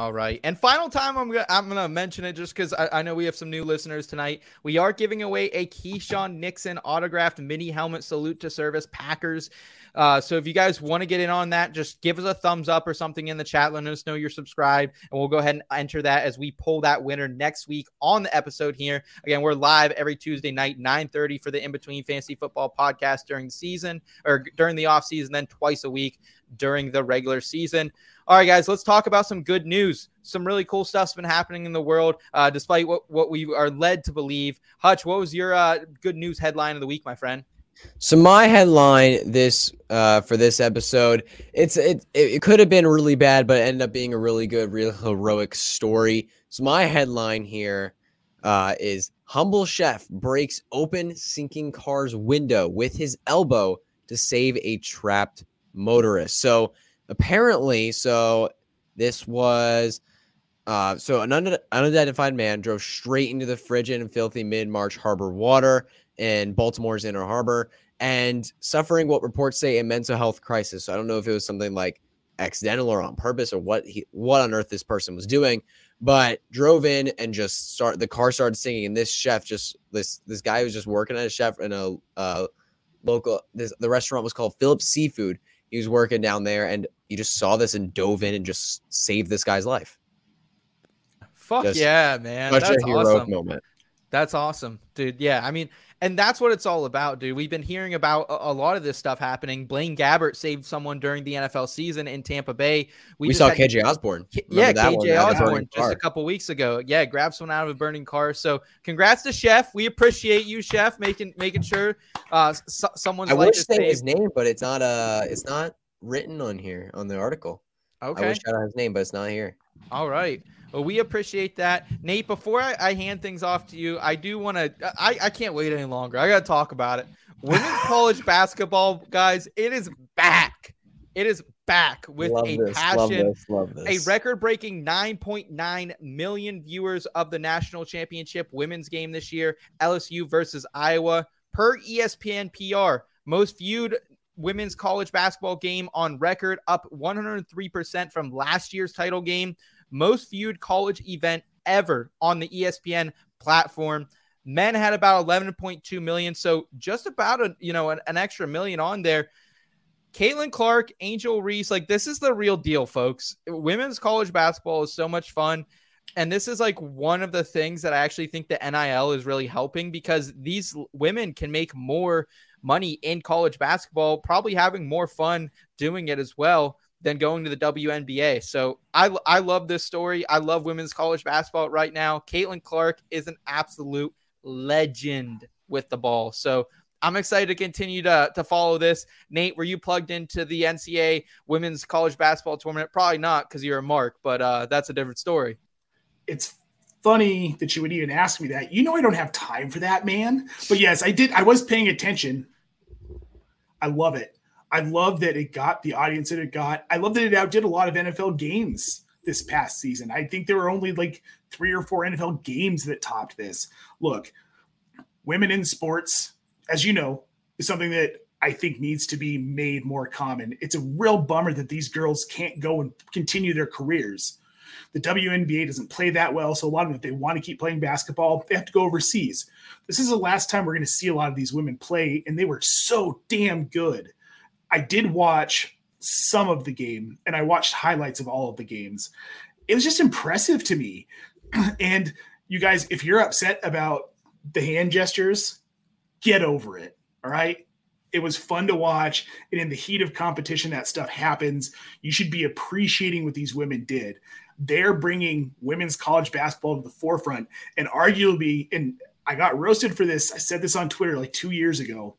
All right. And final time, I'm gonna I'm gonna mention it just because I, I, know we have some new listeners tonight. We are giving away a Keisean Nixon autographed mini helmet salute to service Packers. Uh, so if you guys want to get in on that, just give us a thumbs up or something in the chat. Let us know you're subscribed, and we'll go ahead and enter that as we pull that winner next week on the episode here. Again, we're live every Tuesday night, 9:30 for the In Between Fantasy Football podcast during the season or during the off season, then twice a week during the regular season. All right, guys, let's talk about some good news. Some really cool stuff's been happening in the world, uh, despite what, what we are led to believe. Hutch, what was your uh, good news headline of the week, my friend? So my headline this uh, for this episode, it's it it could have been really bad, but ended up being a really good, real heroic story. So my headline here uh, is humble chef breaks open sinking car's window with his elbow to save a trapped motorist. So apparently, so this was uh, so an un- unidentified man drove straight into the frigid and filthy mid-March harbor water in Baltimore's Inner Harbor and suffering what reports say a mental health crisis. So I don't know if it was something like accidental or on purpose or what he what on earth this person was doing, but drove in and just start the car started singing and this chef just this this guy was just working as a chef in a uh, local this the restaurant was called Phillips Seafood. He was working down there and you just saw this and dove in and just saved this guy's life. Fuck just yeah, man. Such That's a heroic awesome. moment. That's awesome, dude. Yeah, I mean, and that's what it's all about, dude. We've been hearing about a, a lot of this stuff happening. Blaine Gabbert saved someone during the NFL season in Tampa Bay. We, we saw had, KJ Osborn. yeah, KJ Osborn just a couple weeks ago. Yeah, grabs someone out of a burning car. So congrats to Chef. We appreciate you, Chef, making making sure uh so, someone's. I wish say his name, but it's not uh it's not written on here on the article. Okay. I wish I had his name, but it's not here. All right. Well, we appreciate that. Nate, before I, I hand things off to you, I do want to, I, I can't wait any longer. I got to talk about it. Women's college basketball, guys, it is back. It is back with love a this, passion. Love this. Love A record breaking 9.9 million viewers of the national championship women's game this year, LSU versus Iowa. Per ESPN PR, most viewed women's college basketball game on record, up 103% from last year's title game. Most viewed college event ever on the ESPN platform. Men had about 11.2 million, so just about a you know an, an extra million on there. Caitlin Clark, Angel Reese, like this is the real deal, folks. Women's college basketball is so much fun. And this is like one of the things that I actually think the NIL is really helping because these women can make more money in college basketball, probably having more fun doing it as well than going to the WNBA. So I, I love this story. I love women's college basketball right now. Caitlin Clark is an absolute legend with the ball. So I'm excited to continue to, to follow this. Nate, were you plugged into the NCAA women's college basketball tournament? Probably not because you're a mark, but uh, that's a different story. It's funny that you would even ask me that. You know, I don't have time for that, man. But yes, I did. I was paying attention. I love it. I love that it got the audience that it got. I love that it outdid a lot of NFL games this past season. I think there were only like three or four NFL games that topped this. Look, women in sports, as you know, is something that I think needs to be made more common. It's a real bummer that these girls can't go and continue their careers. The WNBA doesn't play that well, so a lot of them, if they want to keep playing basketball, they have to go overseas. This is the last time we're going to see a lot of these women play, and they were so damn good. I did watch some of the game, and I watched highlights of all of the games. It was just impressive to me. And you guys, if you're upset about the hand gestures, get over it. All right. It was fun to watch. And in the heat of competition, that stuff happens. You should be appreciating what these women did. They're bringing women's college basketball to the forefront. And arguably, and I got roasted for this. I said this on Twitter like two years ago.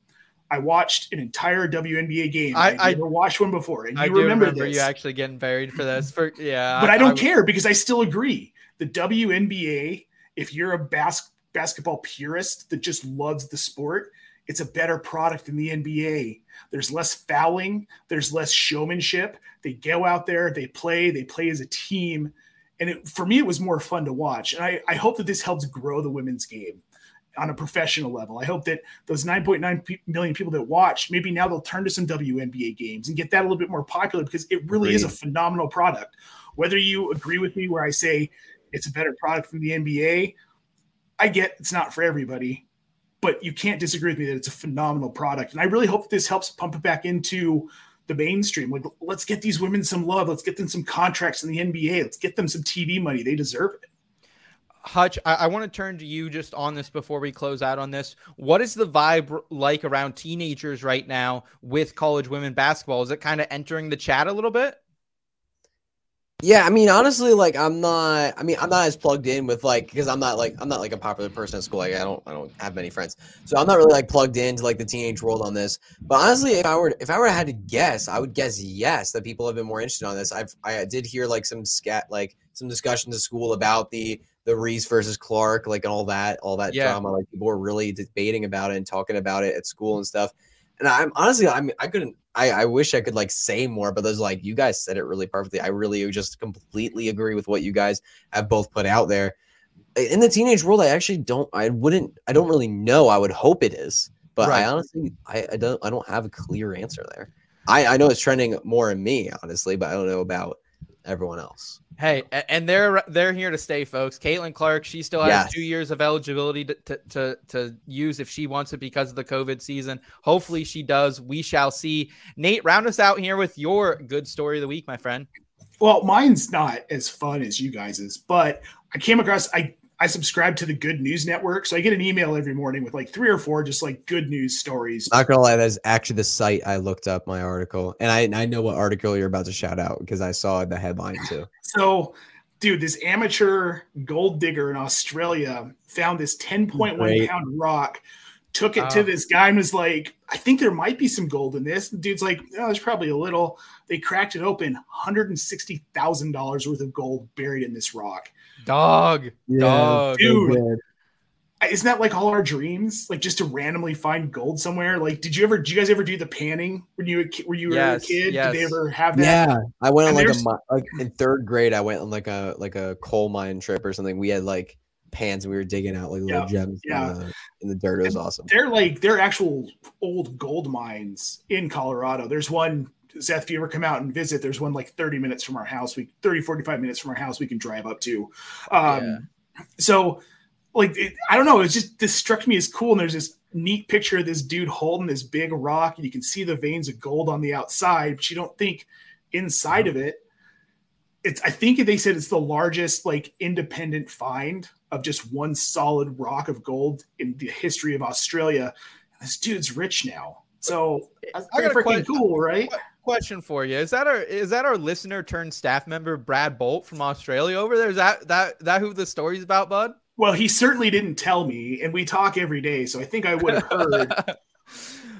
I watched an entire WNBA game. I- I, I- never watched one before. And you I do remember, remember, this you actually getting buried for this. For yeah, but I, don't was- care because I still agree. The WNBA, if you're a bas- basketball purist that just loves the sport, it's a better product than the NBA. There's less fouling, there's less showmanship. They go out there, they play, they play as a team. And it, for me, it was more fun to watch. And I, I hope that this helps grow the women's game on a professional level. I hope that those 9.9 pe- million people that watch, maybe now they'll turn to some WNBA games and get that a little bit more popular because it really is a phenomenal product. Whether you agree with me where I say it's a better product from the NBA, I get it's not for everybody, but you can't disagree with me that it's a phenomenal product. And I really hope this helps pump it back into the mainstream. Like, let's get these women some love. Let's get them some contracts in the NBA. Let's get them some TV money. They deserve it. Hutch, I, I want to turn to you just on this before we close out on this. What is the vibe like around teenagers right now with college women basketball? Is it kind of entering the chat a little bit? Yeah, I mean, honestly, like I'm not. I mean, I'm not as plugged in with like because I'm not like I'm not like a popular person at school. Like I don't I don't have many friends, so I'm not really like plugged into like the teenage world on this. But honestly, if I were if I were had to guess, I would guess yes that people have been more interested on this. I've I did hear like some scat like some discussions at school about the the Reese versus Clark like all that all that Yeah. drama. Like people were really debating about it and talking about it at school and stuff. And I'm honestly, I mean, I couldn't. I, I wish I could like say more, but there's like you guys said it really perfectly. I really just completely agree with what you guys have both put out there. In the teenage world, I actually don't. I wouldn't. I don't really know. I would hope it is, but Right. I honestly, I, I don't. I don't have a clear answer there. I I know it's trending more in me, honestly, but I don't know about everyone else. Hey, and they're they're here to stay, folks. Caitlin Clark, she still has Yes. two years of eligibility to, to, to, to use if she wants it because of the COVID season. Hopefully she does. We shall see. Nate, round us out here with your good story of the week, my friend. Well, mine's not as fun as you guys's, but I came across I I subscribe to the Good News Network, so I get an email every morning with like three or four just like good news stories. Not gonna lie, that's actually the site I looked up my article, and I I know what article you're about to shout out because I saw the headline too. So, dude, this amateur gold digger in Australia found this 10.1 Great. pound rock, took it Wow. to this guy and was like, I think there might be some gold in this. The dude's like, oh, there's probably a little. They cracked it open, $160,000 worth of gold buried in this rock. Dog. Dog. Dude. isn't that like all our dreams? Like just to randomly find gold somewhere. Like, did you ever? Did you guys ever do the panning when you were you were Yes, a kid? yes. Did they ever have that? Yeah, I went on And like a there's- mi- like in third grade. I went on like a like a coal mine trip or something. We had like pans. And we were digging out like little Yeah, gems yeah. in, the, in the dirt. It was awesome. They're like they're actual old gold mines in Colorado. There's one. Seth, if you ever come out and visit, there's one like 30 minutes from our house. We 30, 45 minutes from our house we can drive up to. Um, so like it, I don't know, it's just this struck me as cool. And there's this neat picture of this dude holding this big rock, and you can see the veins of gold on the outside, but you don't think inside of it. It's I think they said it's the largest like independent find of just one solid rock of gold in the history of Australia. This dude's rich now. So that's I got a freaking question- cool, right? Question for you: Is that our is that our listener turned staff member Brad Bolt from Australia over there? Is that that that who the story's about, Bud? Well, he certainly didn't tell me, and we talk every day, so I think I would have heard.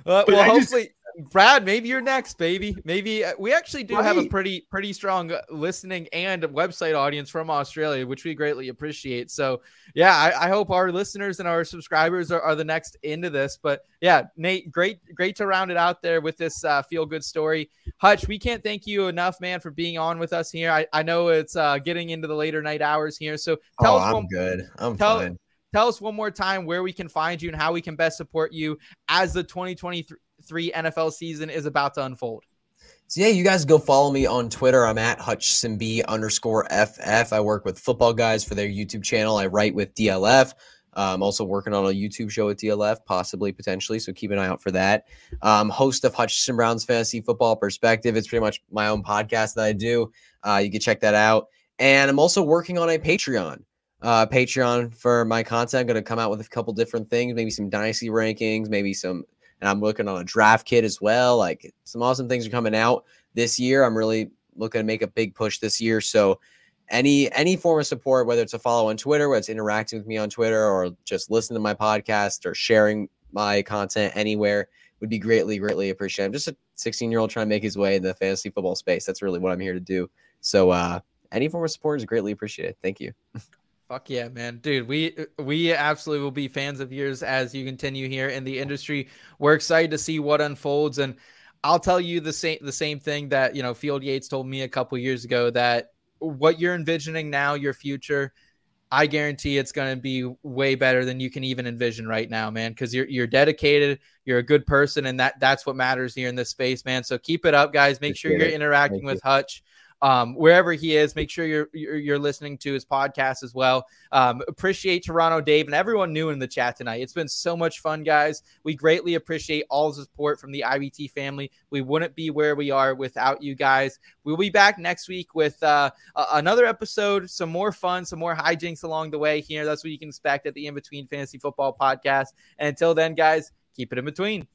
Uh, well, I just- hopefully, Brad, maybe you're next, baby. Maybe uh, we actually do have a pretty pretty strong uh, listening and website audience from Australia, which we greatly appreciate. So, yeah, I, I hope our listeners and our subscribers are, are the next into this. But yeah, Nate, great great to round it out there with this uh, feel good story. Hutch, we can't thank you enough, man, for being on with us here. I, I know it's uh, getting into the later night hours here, so tell oh, us I'm one, good. I'm tell- fine. tell us one more time where we can find you and how we can best support you as the 2023 NFL season is about to unfold. So yeah, you guys go follow me on Twitter. I'm at HutchinsonB underscore FF. I work with football guys for their YouTube channel. I write with DLF. Uh, I'm also working on a YouTube show with DLF, possibly, potentially. So keep an eye out for that. Um, host of Hutchinson Brown's Fantasy Football Perspective. It's pretty much my own podcast that I do. Uh, you can check that out. And I'm also working on a Patreon. Uh, Patreon for my content. I'm going to come out with a couple different things, maybe some dynasty rankings, maybe some and I'm looking on a draft kit as well. Like some awesome things are coming out this year. I'm really looking to make a big push this year. So any any form of support, whether it's a follow on Twitter, whether it's interacting with me on Twitter, or just listening to my podcast or sharing my content anywhere, would be greatly, greatly appreciated. I'm just a 16 year old trying to make his way in the fantasy football space. That's really what I'm here to do. So uh, any form of support is greatly appreciated. Thank you. Fuck yeah, man, dude. We we absolutely will be fans of yours as you continue here in the industry. We're excited to see what unfolds, and I'll tell you the same the same thing that you know Field Yates told me a couple years ago that what you're envisioning now, your future, I guarantee it's going to be way better than you can even envision right now, man. Because you're you're dedicated, you're a good person, and that that's what matters here in this space, man. So keep it up, guys. Make sure you're it. interacting Thank with Hutch um, wherever he is. Make sure you're, you're listening to his podcast as well. Um, appreciate Toronto Dave and everyone new in the chat tonight. It's been so much fun, guys. We greatly appreciate all the support from the IBT family. We wouldn't be where we are without you guys. We'll be back next week with uh, another episode, some more fun, some more hijinks along the way here. That's what you can expect at the In Between Fantasy Football podcast. And until then, guys, keep it in between.